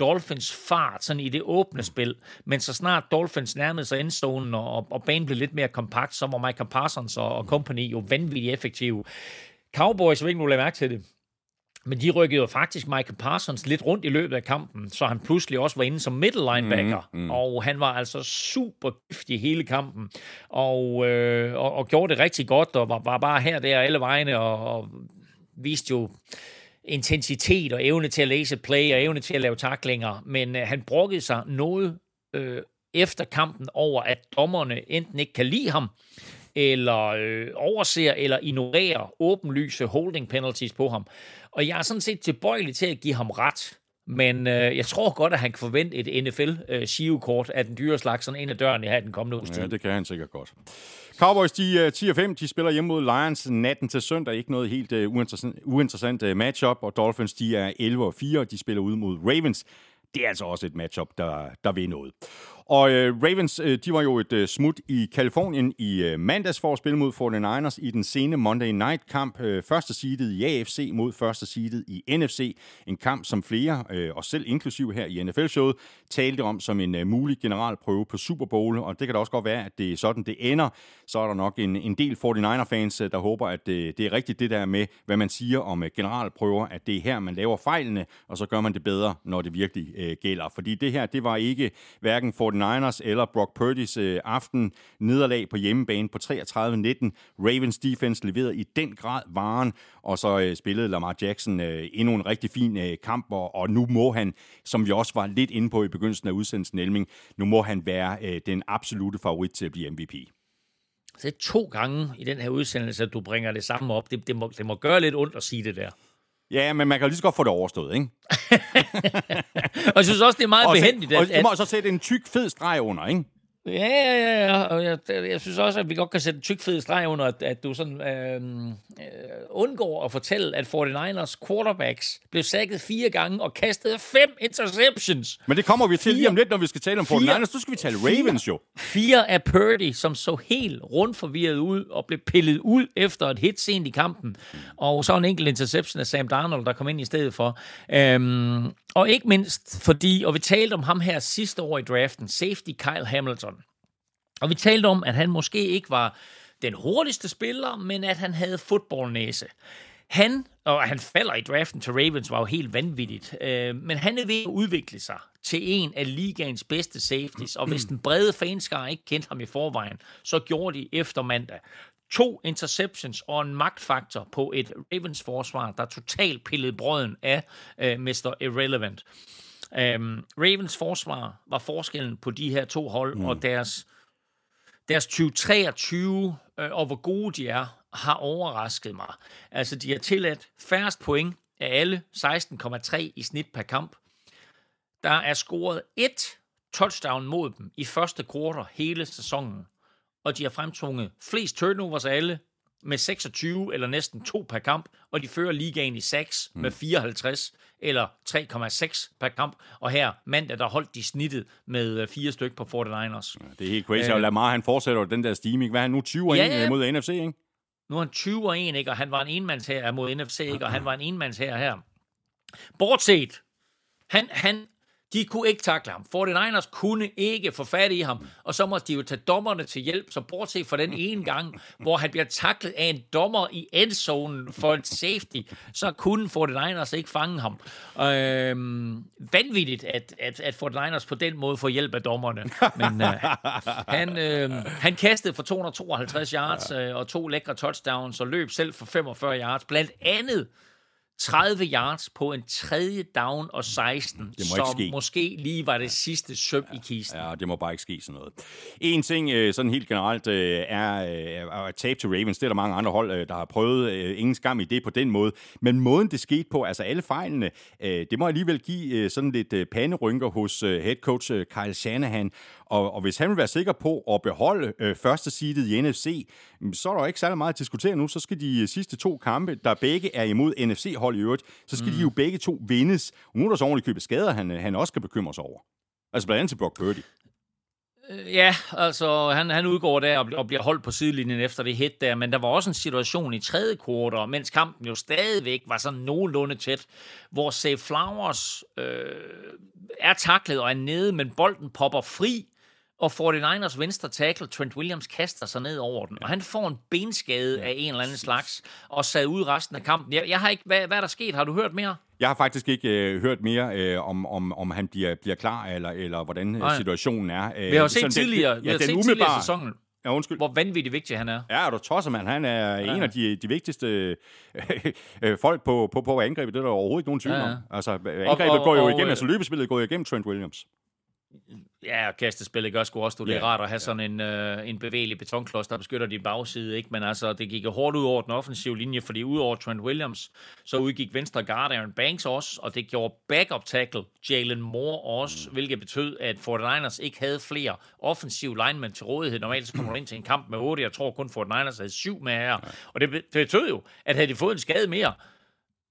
Dolphins fart sådan i det åbne spil, men så snart Dolphins nærmede sig endzonen, og, og banen blev lidt mere kompakt, så var Michael Parsons og, og company jo vanvittigt effektive. Cowboys, jeg ved ikke, om du mærke til det, men de rykkede jo faktisk Michael Parsons lidt rundt i løbet af kampen, så han pludselig også var inde som middle linebacker, mm, mm. og han var altså super giftig hele kampen, og, øh, og, og gjorde det rigtig godt, og var, var bare her der alle vegne, og, og viste jo intensitet og evne til at læse play og evne til at lave taklinger, men øh, han brokkede sig noget øh, efter kampen over, at dommerne enten ikke kan lide ham, eller øh, overser eller ignorerer åbenlyse holding penalties på ham. Og jeg er sådan set tilbøjelig til at give ham ret. Men øh, jeg tror godt, at han kan forvente et NFL-shivekort øh, af den dyre slags, sådan en af dørene her den kommende uges Ja, det kan han sikkert godt. Cowboys, de uh, 10-5, de spiller hjemme mod Lions natten til søndag. Ikke noget helt uh, uinteressant, uinteressant uh, matchup. Og Dolphins, de er 11-4, de spiller ud mod Ravens. Det er altså også et matchup, der, der vil noget. Og øh, Ravens, øh, de var jo et øh, smut i Kalifornien i øh, mandags for at spille mod 49ers i den sene Monday Night kamp. Øh, første seedet i AFC mod første seedet i NFC. En kamp, som flere, øh, og selv inklusiv her i NFL-showet, talte om som en øh, mulig generalprøve på Super Bowl. Og det kan da også godt være, at det er sådan, det ender. Så er der nok en, en del 49er-fans, øh, der håber, at øh, det er rigtigt det der med, hvad man siger om øh, generalprøver, at det er her, man laver fejlene, og så gør man det bedre, når det virkelig øh, gælder. Fordi det her, det var ikke hverken for 49ers eller Brock Purdy's øh, aften nederlag på hjemmebane på 33-19. Ravens defense leverede i den grad varen, og så øh, spillede Lamar Jackson øh, endnu en rigtig fin øh, kamp, og, og nu må han, som vi også var lidt inde på i begyndelsen af udsendelsen, Elming, nu må han være øh, den absolute favorit til at blive MVP. Så det er to gange i den her udsendelse, at du bringer det samme op. Det, det, må, det må gøre lidt ondt at sige det der. Ja, men man kan jo lige så godt få det overstået, ikke? *laughs* og jeg synes også, det er meget og behendigt. At, og du må så sætte en tyk, fed streg under, ikke? Ja, ja, ja, ja. Og jeg, jeg synes også, at vi godt kan sætte en tyk fed streg under, at, at du sådan øh, øh, undgår at fortælle, at 49ers quarterbacks blev sækket fire gange og kastede fem interceptions. Men det kommer vi til fire, lige om lidt, når vi skal tale om 49ers. Nu skal vi tale Ravens jo. Fire af Purdy, som så helt rundt forvirret ud og blev pillet ud efter et hit sent i kampen. Og så en enkelt interception af Sam Darnold, der kom ind i stedet for. Øhm, og ikke mindst fordi, og vi talte om ham her sidste år i draften, safety Kyle Hamilton. Og vi talte om, at han måske ikke var den hurtigste spiller, men at han havde fodboldnæse. Han, og han falder i draften til Ravens, var jo helt vanvittigt. Øh, men han er ved at udvikle sig til en af ligaens bedste safeties, og hvis den brede fanskare ikke kendte ham i forvejen, så gjorde de efter mandag to interceptions og en magtfaktor på et Ravens forsvar, der totalt pillede brøden af øh, Mr. Irrelevant. Um, Ravens forsvar var forskellen på de her to hold, mm. og deres, deres 2023 øh, og hvor gode de er, har overrasket mig. Altså, de har tilladt færrest point af alle, 16,3 i snit per kamp. Der er scoret et touchdown mod dem i første kvartal hele sæsonen og de har fremtvunget flest turnovers af alle, med 26 eller næsten to per kamp, og de fører ligaen i 6 mm. med 54 eller 3,6 per kamp. Og her mandag, der holdt de snittet med øh, fire stykker på 49ers. Ja, det er helt crazy, og Lamar han fortsætter den der steaming. Hvad er han nu, 20 ja, ja. mod NFC, ikke? Nu er han 20 og 1, ikke? og han var en enmands her mod NFC, ikke? og han var en enmands her her. Bortset, han, han De kunne ikke takle ham. 49ers kunne ikke få fat i ham, og så måtte de jo tage dommerne til hjælp, så bortset fra den ene gang, hvor han bliver taklet af en dommer i endzonen for en safety, så kunne 49ers ikke fange ham. Øhm, vanvittigt, at, at, at 49ers på den måde får hjælp af dommerne. Men øh, han, øh, han kastede for 252 yards øh, og to lækre touchdowns og løb selv for 45 yards. Blandt andet 30 yards på en tredje down og 16, ikke som ske. måske lige var det sidste søm i kisten. Ja, det må bare ikke ske sådan noget. En ting, øh, sådan helt generelt, øh, er øh, at tabe til Ravens. Det er der mange andre hold, der har prøvet. Ingen skam i det på den måde. Men måden, det skete på, altså alle fejlene, det må alligevel give sådan lidt panderynker hos head coach Kyle Shanahan. Og, og hvis han vil være sikker på at beholde øh, første seedet i NFC, så er der jo ikke særlig meget at diskutere nu. Så skal de sidste to kampe, der begge er imod NFC-hold i øvrigt, så skal mm. de jo begge to vindes. Og nu er der så ordentligt købet skader, han, øh, han også skal bekymre sig over. Altså blandt andet til Brock Purdy. Øh, Ja, altså han, han udgår der og, og bliver holdt på sidelinjen efter det hit der, men der var også en situation i tredje kvartal, mens kampen jo stadigvæk var sådan nogenlunde tæt, hvor Save Flowers øh, er taklet og er nede, men bolden popper fri, og 49ers venstre tackle, Trent Williams, kaster sig ned over den, og han får en benskade af en eller anden slags, og sad ud resten af kampen. Jeg, jeg har ikke, hvad, hvad er der sket? Har du hørt mere? Jeg har faktisk ikke øh, hørt mere øh, om, om, om han bliver, bliver klar, eller, eller hvordan Nej. Nej. situationen er. Øh, Vi har jo set den- tidligere, vi har set tidligere i sæsonen, Ja, undskyld. hvor vanvittigt vigtig han er. Ja, er du tosser, mand. Han er ja. en af de, de vigtigste *laughs* øh, folk på, på, på angrebet. Det er der overhovedet ikke nogen tvivl Ja, om. ja. Altså, angrebet og- går jo og, igennem, øh, altså løbespillet går jo igennem Trent Williams. Ja, og kastespillet gør sgu også, du. Det er Ja, rart at have sådan en, øh, en bevægelig betonklods, der beskytter din bagside, ikke? Men altså, det gik hårdt ud over den offensive linje, fordi ud over Trent Williams, så udgik venstre guard Aaron Banks også, og det gjorde backup tackle Jalen Moore også, mm. hvilket betød, at 49ers ikke havde flere offensive linemen til rådighed. Normalt så kommer du ind til en kamp med 8, jeg tror kun 49ers havde syv med her. Og det, be- det betød jo, at havde de fået en skade mere,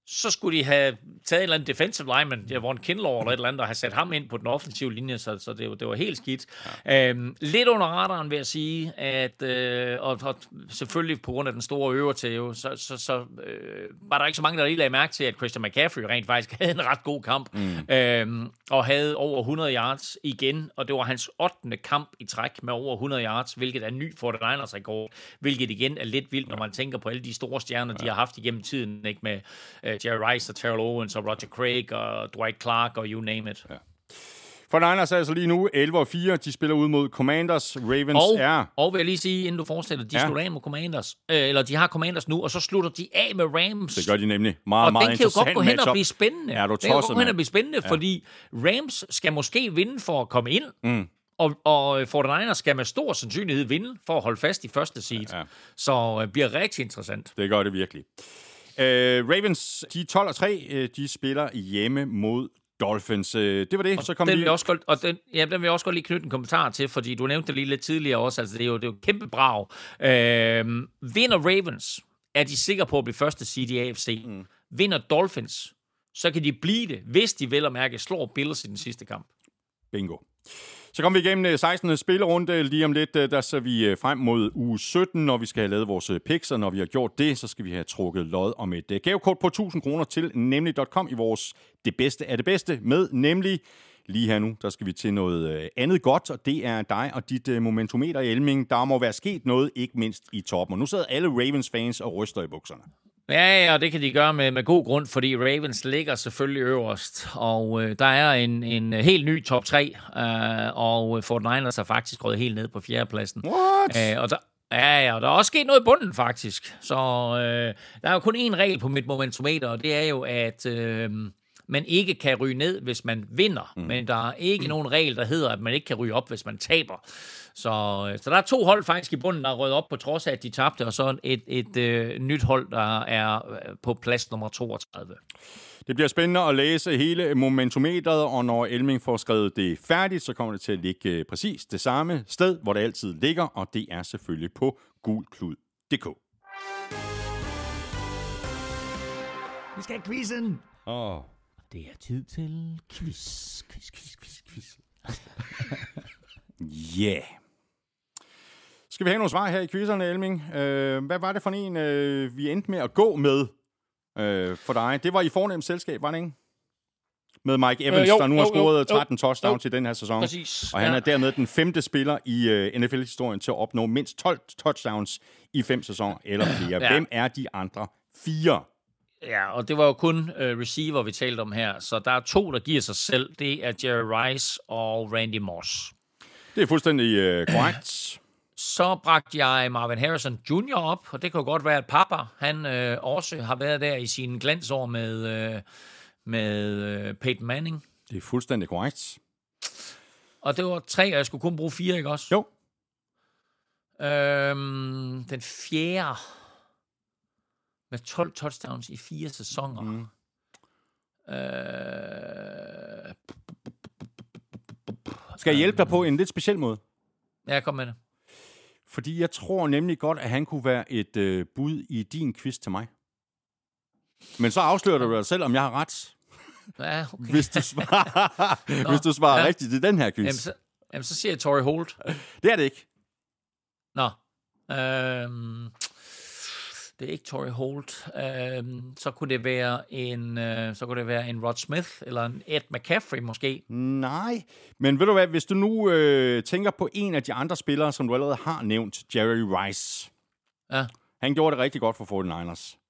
så skulle de have taget en eller anden defensive lineman, ja, Ron Kinlaw eller et eller andet, og have sat ham ind på den offensive linje, så, så det, var- det var helt skidt. Ja. Øhm, lidt under radaren vil jeg sige, at øh, og, og selvfølgelig på grund af den store øvertæve, så, så, så øh, var der ikke så mange, der lige lagde mærke til, at Christian McCaffrey rent faktisk havde en ret god kamp, mm. øhm, og havde over 100 yards igen, og det var hans 8. kamp i træk med over 100 yards, hvilket er ny for the Niners rekord, hvilket igen er lidt vildt, når man tænker på alle de store stjerner, de har haft igennem tiden, ikke med øh, Jerry Rice og Terrell Owens og Roger Craig og Dwight Clark og you name it. Ja. For Niners er altså lige nu 11 og 4. De spiller ud mod Commanders. Ravens Og, er... og vil jeg lige sige, inden du fortsætter, de Ja. ja. slutter af med Commanders, øh, eller de har Commanders nu, og så slutter de af med Rams. Det gør de nemlig. Meget, og meget den kan jo godt gå hen og blive spændende. Er du den kan tosset, godt gå hen og blive spændende, ja. fordi Rams skal måske vinde for at komme ind, mm. og, og 49ers skal med stor sandsynlighed vinde for at holde fast i første seed. Ja. Ja. Så øh, bliver rigtig interessant. Det gør det virkelig. Øh, Ravens, de er 12 og 3. Øh, De spiller hjemme mod Dolphins. Øh, Det var det. Og så kom den vi... vil jeg også godt, og den, ja, den vil jeg også godt lige knytte en kommentar til, fordi du nævnte det lige lidt tidligere også, altså det er jo, det er jo kæmpe brag. Øhm, vinder Ravens, er de sikre på at blive første seed i AFC. Mm. Vinder Dolphins, så kan de blive det, hvis de vel og mærke slår Bills i den sidste kamp. Bingo. Så kommer vi igennem øh, 16. spillerunde. Lige om lidt, øh, der ser vi øh, frem mod uge 17, når vi skal have lavet vores picks, og når vi har gjort det, så skal vi have trukket lod om et gavekort på 1000 kroner til nemlig.com i vores Det Bedste er det Bedste med nemlig Lige her nu, der skal vi til noget andet godt, og det er dig og dit momentometer i Elming. Der må være sket noget, ikke mindst i toppen. Og nu sidder alle Ravens-fans og ryster i bukserne. Ja, ja, og det kan de gøre med, med god grund, fordi Ravens ligger selvfølgelig øverst, og øh, der er en, en helt ny top 3, øh, og Fort Niners er faktisk røget helt ned på fjerdepladsen. What? Øh, og der, ja, ja, og der er også sket noget i bunden, faktisk. Så øh, der er jo kun én regel på mit momentometer, og det er jo, at øh, man ikke kan ryge ned, hvis man vinder. Mm. Men der er ikke nogen regel, der hedder, at man ikke kan ryge op, hvis man taber. Så, så der er to hold faktisk i bunden, der er røget op på trods af, at de tabte, og så et, et øh, nyt hold, der er øh, på plads nummer 32. Det bliver spændende at læse hele momentometeret, og når Elming får skrevet det færdigt, så kommer det til at ligge øh, præcis det samme sted, hvor det altid ligger, og det er selvfølgelig på gulklud.dk. Vi skal have quizzen. Åh, Det er tid til quiz, quiz, quiz, quiz, quiz. *laughs* ja. Yeah. Skal vi have nogle svar her i quizzerne, Elming? Øh, hvad var det for en, øh, vi endte med at gå med øh, for dig? Det var i fornemt selskab, var det ikke? med Mike Evans, Øh, jo, der nu har jo, jo, scoret jo. 13 touchdowns Jo. i den her sæson. Præcis, Og han ja. er dermed den femte spiller i uh, NFL-historien til at opnå mindst 12 touchdowns i fem sæsoner eller flere. Ja. Hvem er de andre fire? Ja, og det var jo kun uh, receiver, vi talte om her. Så der er to, der giver sig selv. Det er Jerry Rice og Randy Moss. Det er fuldstændig uh, korrekt. Så bragte jeg Marvin Harrison Jr. op, og det kan jo godt være, at pappa, han øh, også har været der i sine glansår med, øh, med øh, Peyton Manning. Det er fuldstændig korrekt. Og det var tre, og jeg skulle kun bruge fire, ikke også? Jo. Øhm, den fjerde med 12 touchdowns i fire sæsoner. Mm. Øh, Skal jeg hjælpe dig på en lidt speciel måde? ja, kom med det. Fordi jeg tror nemlig godt, at han kunne være et øh, bud i din quiz til mig. Men så afslører du dig selv, om jeg har ret, Ja, okay. hvis du svarer, *laughs* hvis du svarer ja. rigtigt i den her quiz. Jamen, så, jamen, så siger jeg Torrey Holt. Det er det ikke. Nå. Øhm, det er ikke Torrey Holt. Øhm, så kunne det være en, øh, så kunne det være en Rod Smith eller en Ed McCaffrey måske. Nej, men ved du hvad, hvis du nu øh, tænker på en af de andre spillere, som du allerede har nævnt, Jerry Rice. Ja. Han gjorde det rigtig godt for 49ers.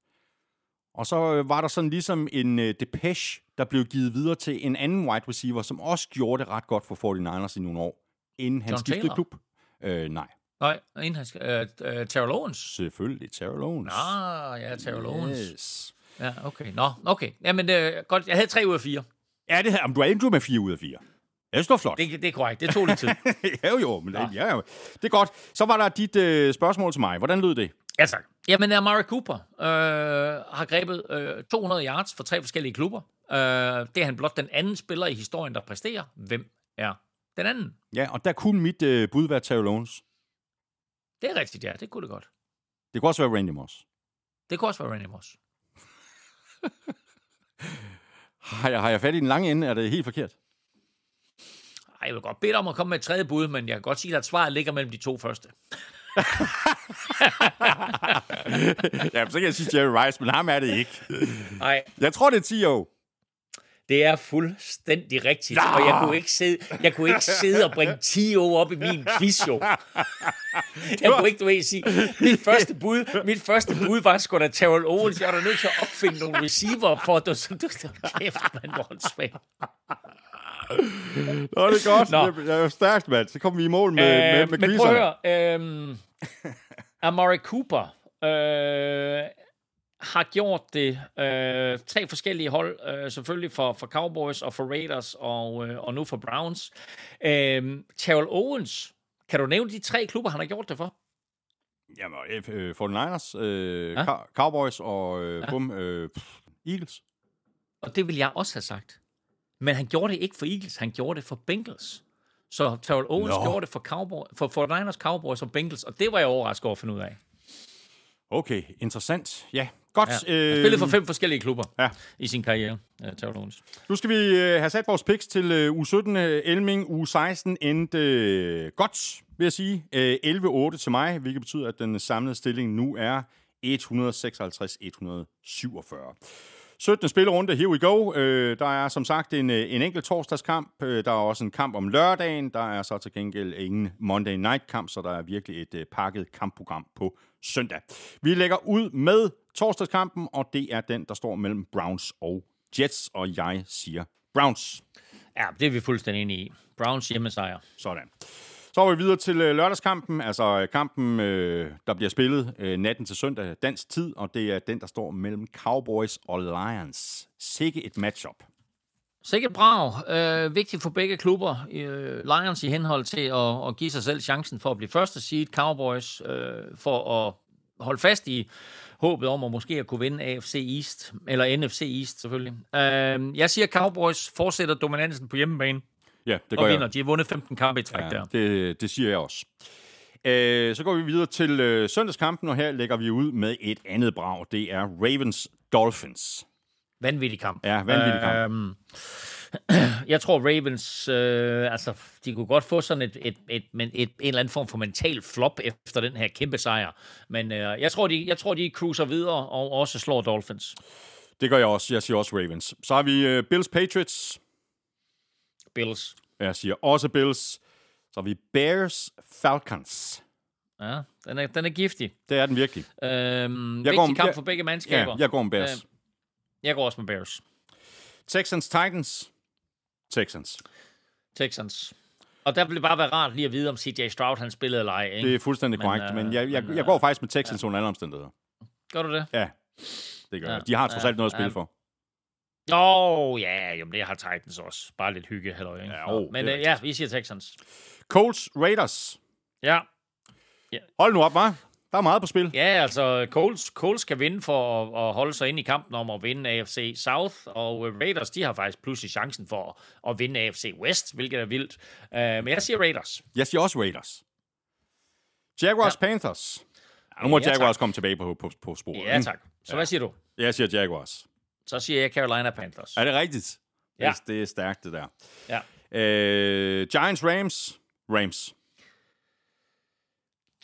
Og så øh, var der sådan ligesom en øh, depeche, der blev givet videre til en anden wide receiver, som også gjorde det ret godt for 49ers i nogle år, inden han John skiftede Taylor? klub. Øh, nej, Nej, inden han skal, øh, øh, Terrell Owens. selvfølgelig Terrell Owens. Ah, ja, Terrell Owens. Yes. Ja, okay. Nå, okay. Jamen, øh, godt. Jeg havde tre ud af fire. Ja, det her, om du er endnu med 4 ud af 4. Jeg synes, det var flot. Det, det er korrekt. Det tog lidt tid. *laughs* ja, jo, men det, ja, jo. det er godt. Så var der dit øh, spørgsmål til mig. Hvordan lød det? ja, tak. Jamen, Amari Cooper øh, har grebet øh, 200 yards for tre forskellige klubber. Øh, det er han blot den anden spiller i historien, der præsterer. Hvem er den anden? Ja, og der kunne mit øh, bud være Terrell Owens. Det er rigtigt, ja. Det kunne det godt. Det kunne også være Randy Moss. Det kunne også være Randy Moss. *laughs* Har jeg, har jeg fat i den lange ende? Er det helt forkert? Ej, jeg vil godt bede dig om at komme med et tredje bud, men jeg kan godt sige, at svaret ligger mellem de to første. *laughs* ja, så kan jeg sige Jerry Rice, men ham er det ikke. Nej, Jeg tror, det er 10 år. Det er fuldstændig rigtigt, ja! og jeg kunne, ikke sidde, jeg kunne ikke sidde og bringe 10 år op i min quiz, jo. Jeg kunne ikke, du ved, sige, mit første bud, mit første bud var sgu da Terrell Owens. Jeg var da nødt til at opfinde nogle receiver for, at *laughs* du så du, kæft, man, hvor. Nå, det er godt. Nå. Det er stærkt, mand. Så kommer vi i mål med, med, Øh, med men prøv quizerne. at høre. Øh, Amari Cooper øh, har gjort det øh, tre forskellige hold, øh, selvfølgelig for, for Cowboys og for Raiders og, øh, og nu for Browns. Øh, Terrell Owens, kan du nævne de tre klubber, han har gjort det for? Jamen, øh, 49ers, øh, Ja. Cow- Cowboys og øh, ja. bum, øh, pff, Eagles. Og det vil jeg også have sagt. Men han gjorde det ikke for Eagles, han gjorde det for Bengals. Så Terrell Owens Nå. gjorde det for, Cowboy, for 49ers, Cowboys og Bengals, og det var jeg overrasket over at finde ud af. Okay, interessant. Ja, godt. Ja. Han spillede for fem forskellige klubber Ja. i sin karriere, uh. Nu skal vi øh, have sat vores picks til øh, uge 17. øh, Elming, uge 16 endte øh, godt, vil jeg sige. Øh, 11-8 til mig, hvilket betyder, at den samlede stilling nu er 156-147. 17. spillerunde, here we go. Øh, der er som sagt en, øh, en enkelt torsdagskamp. Øh, der er også en kamp om lørdagen. Der er så til gengæld ingen Monday Night kamp, så der er virkelig et øh, pakket kampprogram på søndag. Vi lægger ud med torsdagskampen, og det er den, der står mellem Browns og Jets, og jeg siger Browns. Ja, det er vi fuldstændig enige i. Browns hjemmesejr. Sådan. Så er vi videre til øh, lørdagskampen, altså øh, kampen, øh, der bliver spillet natten til søndag dansk tid, og det er den, der står mellem Cowboys og Lions. Sikke et matchup. Sikkert brav. Øh, vigtigt for begge klubber. Øh, Lions i henhold til at, at give sig selv chancen for at blive første seed. Cowboys øh, for at holde fast i håbet om at måske at kunne vinde AFC East, eller NFC East selvfølgelig. Øh, jeg siger, Cowboys fortsætter dominansen på hjemmebane Ja, det og gør vinder. jeg. De har vundet 15 kampe i træk ja. Der. det, det siger jeg også. Øh, så går vi videre til øh, søndagskampen, og her lægger vi ud med et andet brag. Det er Ravens Dolphins. Vanvittig kamp. Ja, vanvittig kamp. Øhm, *clears throat* jeg tror Ravens, øh, altså, de kunne godt få sådan et, et, et, et, et, en eller anden form for mental flop efter den her kæmpe sejr. Men øh, jeg, tror, de, jeg tror, de cruiser videre og også slår Dolphins. Det gør jeg også. Jeg siger også Ravens. Så har vi øh, Bills Patriots. Bills. Jeg siger også Bills. Så vi Bears Falcons. Ja, den er, den er giftig. Det er den virkelig. Øhm, Jeg vigtig går med- kamp jeg- for begge mandskaber. Ja, jeg går med Bears. Øh, jeg går også med Bears. Texans Titans. Texans. Texans. Og der ville bare være rart lige at vide, om CJ Stroud han spillede eller ej. Ikke? Det er fuldstændig Men, korrekt, øh, men jeg, jeg, men, jeg går faktisk med Texans under alle omstændigheder. Gør du det? Ja, det gør Ja, jeg. De har trods ja, alt noget at spille ja. for. Åh, oh, ja, jamen det har Titans også. Bare lidt hygge, halløj. Ikke? Ja, jo, Men øh, ja, vi siger Texans. Colts Raiders. Ja, Hold nu op, hva'? Der er meget på spil. ja altså Coles, Coles skal vinde for at, at holde sig ind i kampen om at vinde AFC South, og øh, Raiders, de har faktisk pludselig chancen for at, at vinde AFC West, hvilket er vildt. Uh, men jeg siger Raiders. Jeg siger også Raiders. Jaguars ja. Panthers. Ja, nu må Ja, Jaguars tak. komme tilbage på, på, på sporet. Ja, tak. Så hvad siger du? Jeg siger Jaguars. Så siger jeg Carolina Panthers. Er det rigtigt? Ja. Det, det er stærkt, det der. Ja. Øh, Giants Rams. Rams.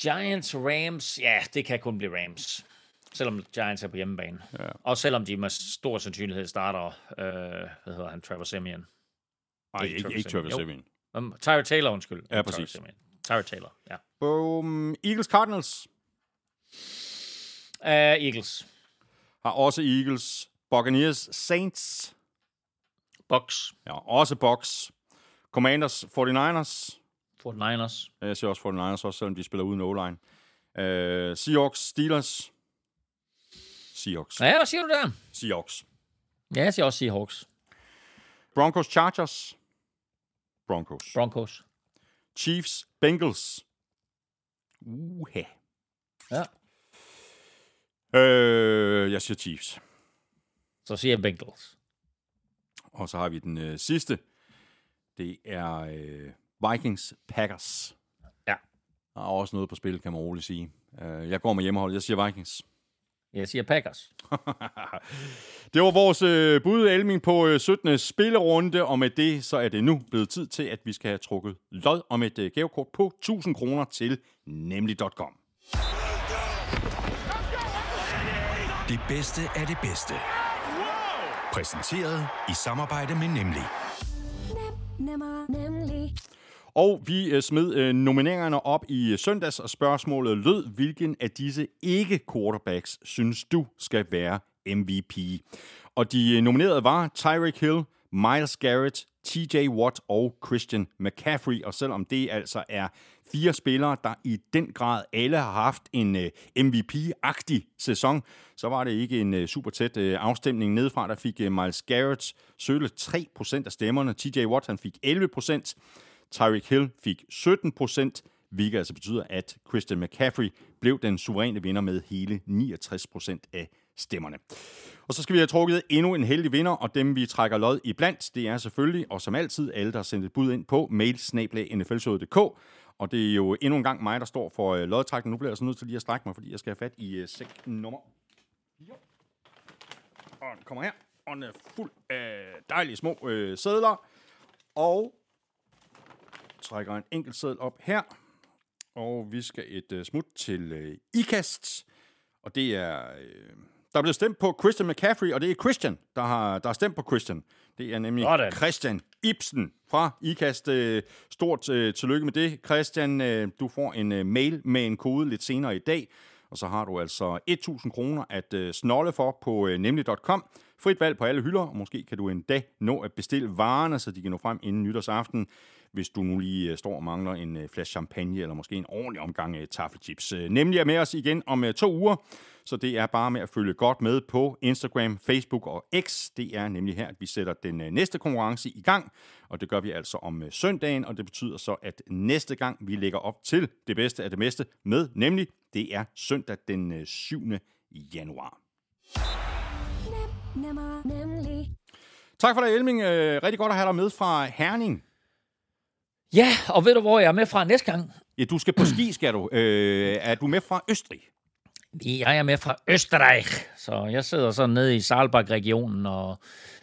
Giants, Rams, ja, det kan kun blive Rams. Selvom Giants er på hjemmebane. Ja. Og selvom de med stor sandsynlighed starter, øh, hvad hedder han, Trevor Simeon. Nej, Ikke ikke, Trevor ikke Trevor Siemian. Simeon. Um, Tyra Taylor, undskyld. Ja, præcis. Tyra. Tyra Taylor, ja. Um, Eagles Cardinals Uh, Eagles. har også Eagles. Buccaneers Saints. Bucks. Ja, også Bucks. Commanders 49ers. 49ers. Jeg siger også 49ers, også selvom de spiller uden O-line. Uh, Seahawks Steelers. Seahawks. Ja, hvad siger du der? Seahawks. Ja, jeg siger også Seahawks. Broncos Chargers. Broncos. Broncos. Chiefs Bengals. Uha. Ja. Øh, jeg siger Chiefs. Så siger jeg Bengals. Og så har vi den øh, sidste. Det er øh, Vikings Packers. Ja. Der er også noget på spil, kan man roligt sige. Øh, jeg går med hjemmehold. Jeg siger Vikings. Jeg siger Packers. *laughs* Det var vores øh, bud, Elming, på øh, 17. spillerunde, og med det så er det nu blevet tid til, at vi skal have trukket lod om et øh, gavekort på 1000 kroner til nemlig.com. Det bedste er det bedste. Præsenteret i samarbejde med Nemlig. Nemmer, nemlig. Og vi øh, smed øh, nomineringerne op i øh, søndags, og spørgsmålet lød, hvilken af disse ikke-quarterbacks synes du skal være MVP? Og de nominerede var Tyreek Hill, Miles Garrett, TJ Watt og Christian McCaffrey. Og selvom det altså er fire spillere, der i den grad alle har haft en øh, MVP-agtig sæson, så var det ikke en øh, super tæt øh, afstemning nedefra. Der fik Miles Garrett sølle 3% af stemmerne. TJ Watt han fik 11%. Tyreek Hill fik 17%, hvilket altså betyder, at Christian McCaffrey blev den suveræne vinder med hele 69% af stemmerne. Og så skal vi have trukket endnu en heldig vinder, og dem vi trækker lod i blandt, det er selvfølgelig, og som altid, alle, der har sendt et bud ind på mail og det er jo endnu en gang mig, der står for øh, lodtrækningen. Nu bliver jeg så nødt til lige at strække mig, fordi jeg skal have fat i øh, sæk nummer 4. Og den kommer her, og den er fuld af dejlige små øh, sædler. Og trækker en enkelt seddel op her. Og vi skal et øh, smut til øh, IKAST. Og det er... Øh, der er blevet stemt på Christian McCaffrey, og det er Christian, der har, der har stemt på Christian. Det er nemlig Sådan. Christian Ibsen fra IKAST. Uh, stort uh, tillykke med det, Christian. Uh, du får en mail med en kode lidt senere i dag. Og så har du altså 1.000 kroner at snolle for på nemlig.com. Frit valg på alle hylder, og måske kan du endda nå at bestille varerne, så de kan nå frem inden nytårsaften hvis du nu lige øh, står og mangler en øh, flaske champagne, eller måske en ordentlig omgang øh, taffelchips. Nemlig er med os igen om to uger, så det er bare med at følge godt med på Instagram, Facebook og X. Det er nemlig her, at vi sætter den næste konkurrence i gang, og det gør vi altså om søndagen, og det betyder så, at næste gang vi lægger op til det bedste af det bedste med, nemlig det er søndag den øh, 7. januar. Nemmer, nemlig. Tak for dig, Elming. Rigtig godt at have dig med fra Herning. Ja, og ved du, hvor jeg er med fra næste gang? Ja, du skal på ski, skal du. Øh, er du med fra Østrig? Jeg er med fra Østerreich, så jeg sidder sådan nede i Saalbach-regionen og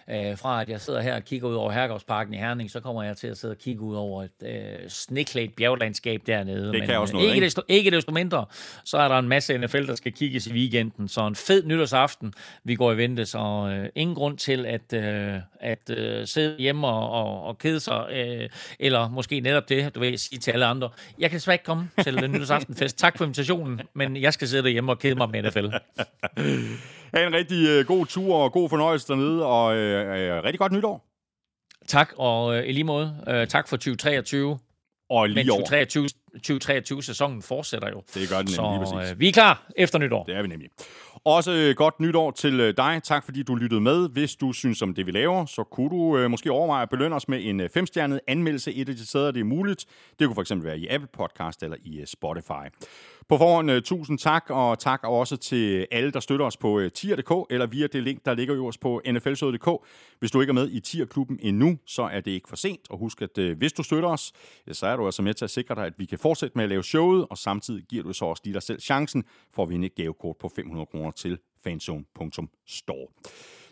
Øh, fra at jeg sidder her og kigger ud over Herregårdsparken i Herning, så kommer jeg til at sidde og kigge ud over et øh, sneklædt bjerglandskab dernede. Det kan også noget, ikke, ikke? desto, ikke desto mindre, så er der en masse NFL, der skal kigges i weekenden. Så en fed nytårsaften, vi går i vente, så øh, ingen grund til at, øh, at øh, sidde hjemme og, og, og kede sig, øh, eller måske netop det, du vil sige til alle andre. Jeg kan desværre ikke komme til den nytårsaftenfest. Tak for invitationen, men jeg skal sidde derhjemme og kede mig med NFL. *laughs* Ha' en rigtig øh, god tur og god fornøjelse dernede, og øh, øh, rigtig godt nytår. Tak, og øh, i lige måde, øh, tak for 2023. Og Men lige over. 2023, 2023-sæsonen fortsætter jo. Det gør den Så nemlig, lige præcis. øh, vi er klar efter nytår. Det er vi nemlig. Også øh, godt nytår til øh, dig. Tak fordi du lyttede med. Hvis du synes om det, vi laver, så kunne du øh, måske overveje at belønne os med en øh, femstjernet anmeldelse et af de steder, det er muligt. Det kunne for eksempel være i Apple Podcast eller i øh, Spotify. På forhånd, øh, tusind tak, og tak også til alle, der støtter os på øh, tier.dk eller via det link, der ligger øverst på nflsøde.dk. Hvis du ikke er med i tierklubben endnu, så er det ikke for sent. Og husk, at øh, hvis du støtter os, ja, så er du altså med til at sikre dig, at vi kan fortsætte med at lave showet, og samtidig giver du så også lige dig selv chancen for at vinde et gavekort på 500 kroner til fanzone.store.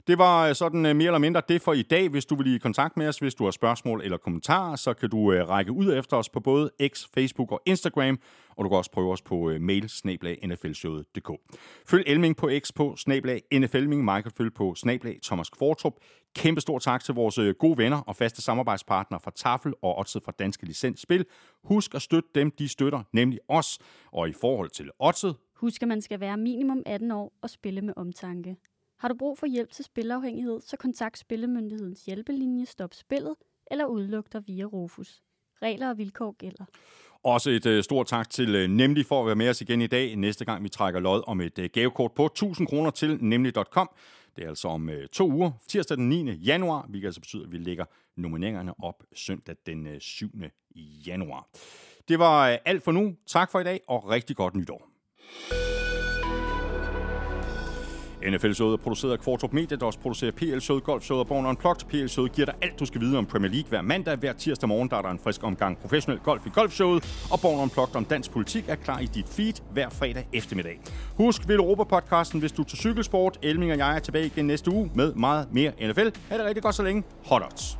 Det var øh, sådan øh, mere eller mindre det for i dag. Hvis du vil i kontakt med os, hvis du har spørgsmål eller kommentarer, så kan du øh, række ud efter os på både X, Facebook og Instagram, og du kan også prøve os på mail nflshowet.dk. Følg Elming på X på snablag NFLming, mig kan følge på snablag Thomas Kvartrup. Kæmpe stor tak til vores gode venner og faste samarbejdspartnere fra Tafel og Otset fra Danske Licens Spil. Husk at støtte dem, de støtter, nemlig os. Og i forhold til Otset, Husk, at man skal være minimum 18 år og spille med omtanke. Har du brug for hjælp til spilafhængighed, så kontakt Spillemyndighedens hjælpelinje Stop Spillet eller udluk dig via Rufus. Regler og vilkår gælder. Også et øh, stort tak til øh, Nemlig for at være med os igen i dag. Næste gang vi trækker lod om et øh, gavekort på 1000 kroner til nemlig.com. Det er altså om øh, to uger, tirsdag den 9. januar, hvilket altså betyder, at vi lægger nomineringerne op søndag den øh, 7. januar. Det var øh, alt for nu. Tak for i dag, og rigtig godt nytår. NFL-showet er produceret af Kvartrup Media, der også producerer PL-showet, Golf-showet og Born Unplugged. PL-showet giver dig alt, du skal vide om Premier League hver mandag. Hver tirsdag morgen der er der en frisk omgang professionel golf i Golf-showet, og Born Unplugged om dansk politik er klar i dit feed hver fredag eftermiddag. Husk Vil Europa-podcasten, hvis du er til cykelsport. Elming og jeg er tilbage igen næste uge med meget mere NFL. Ha' det rigtig godt så længe. Hot odds.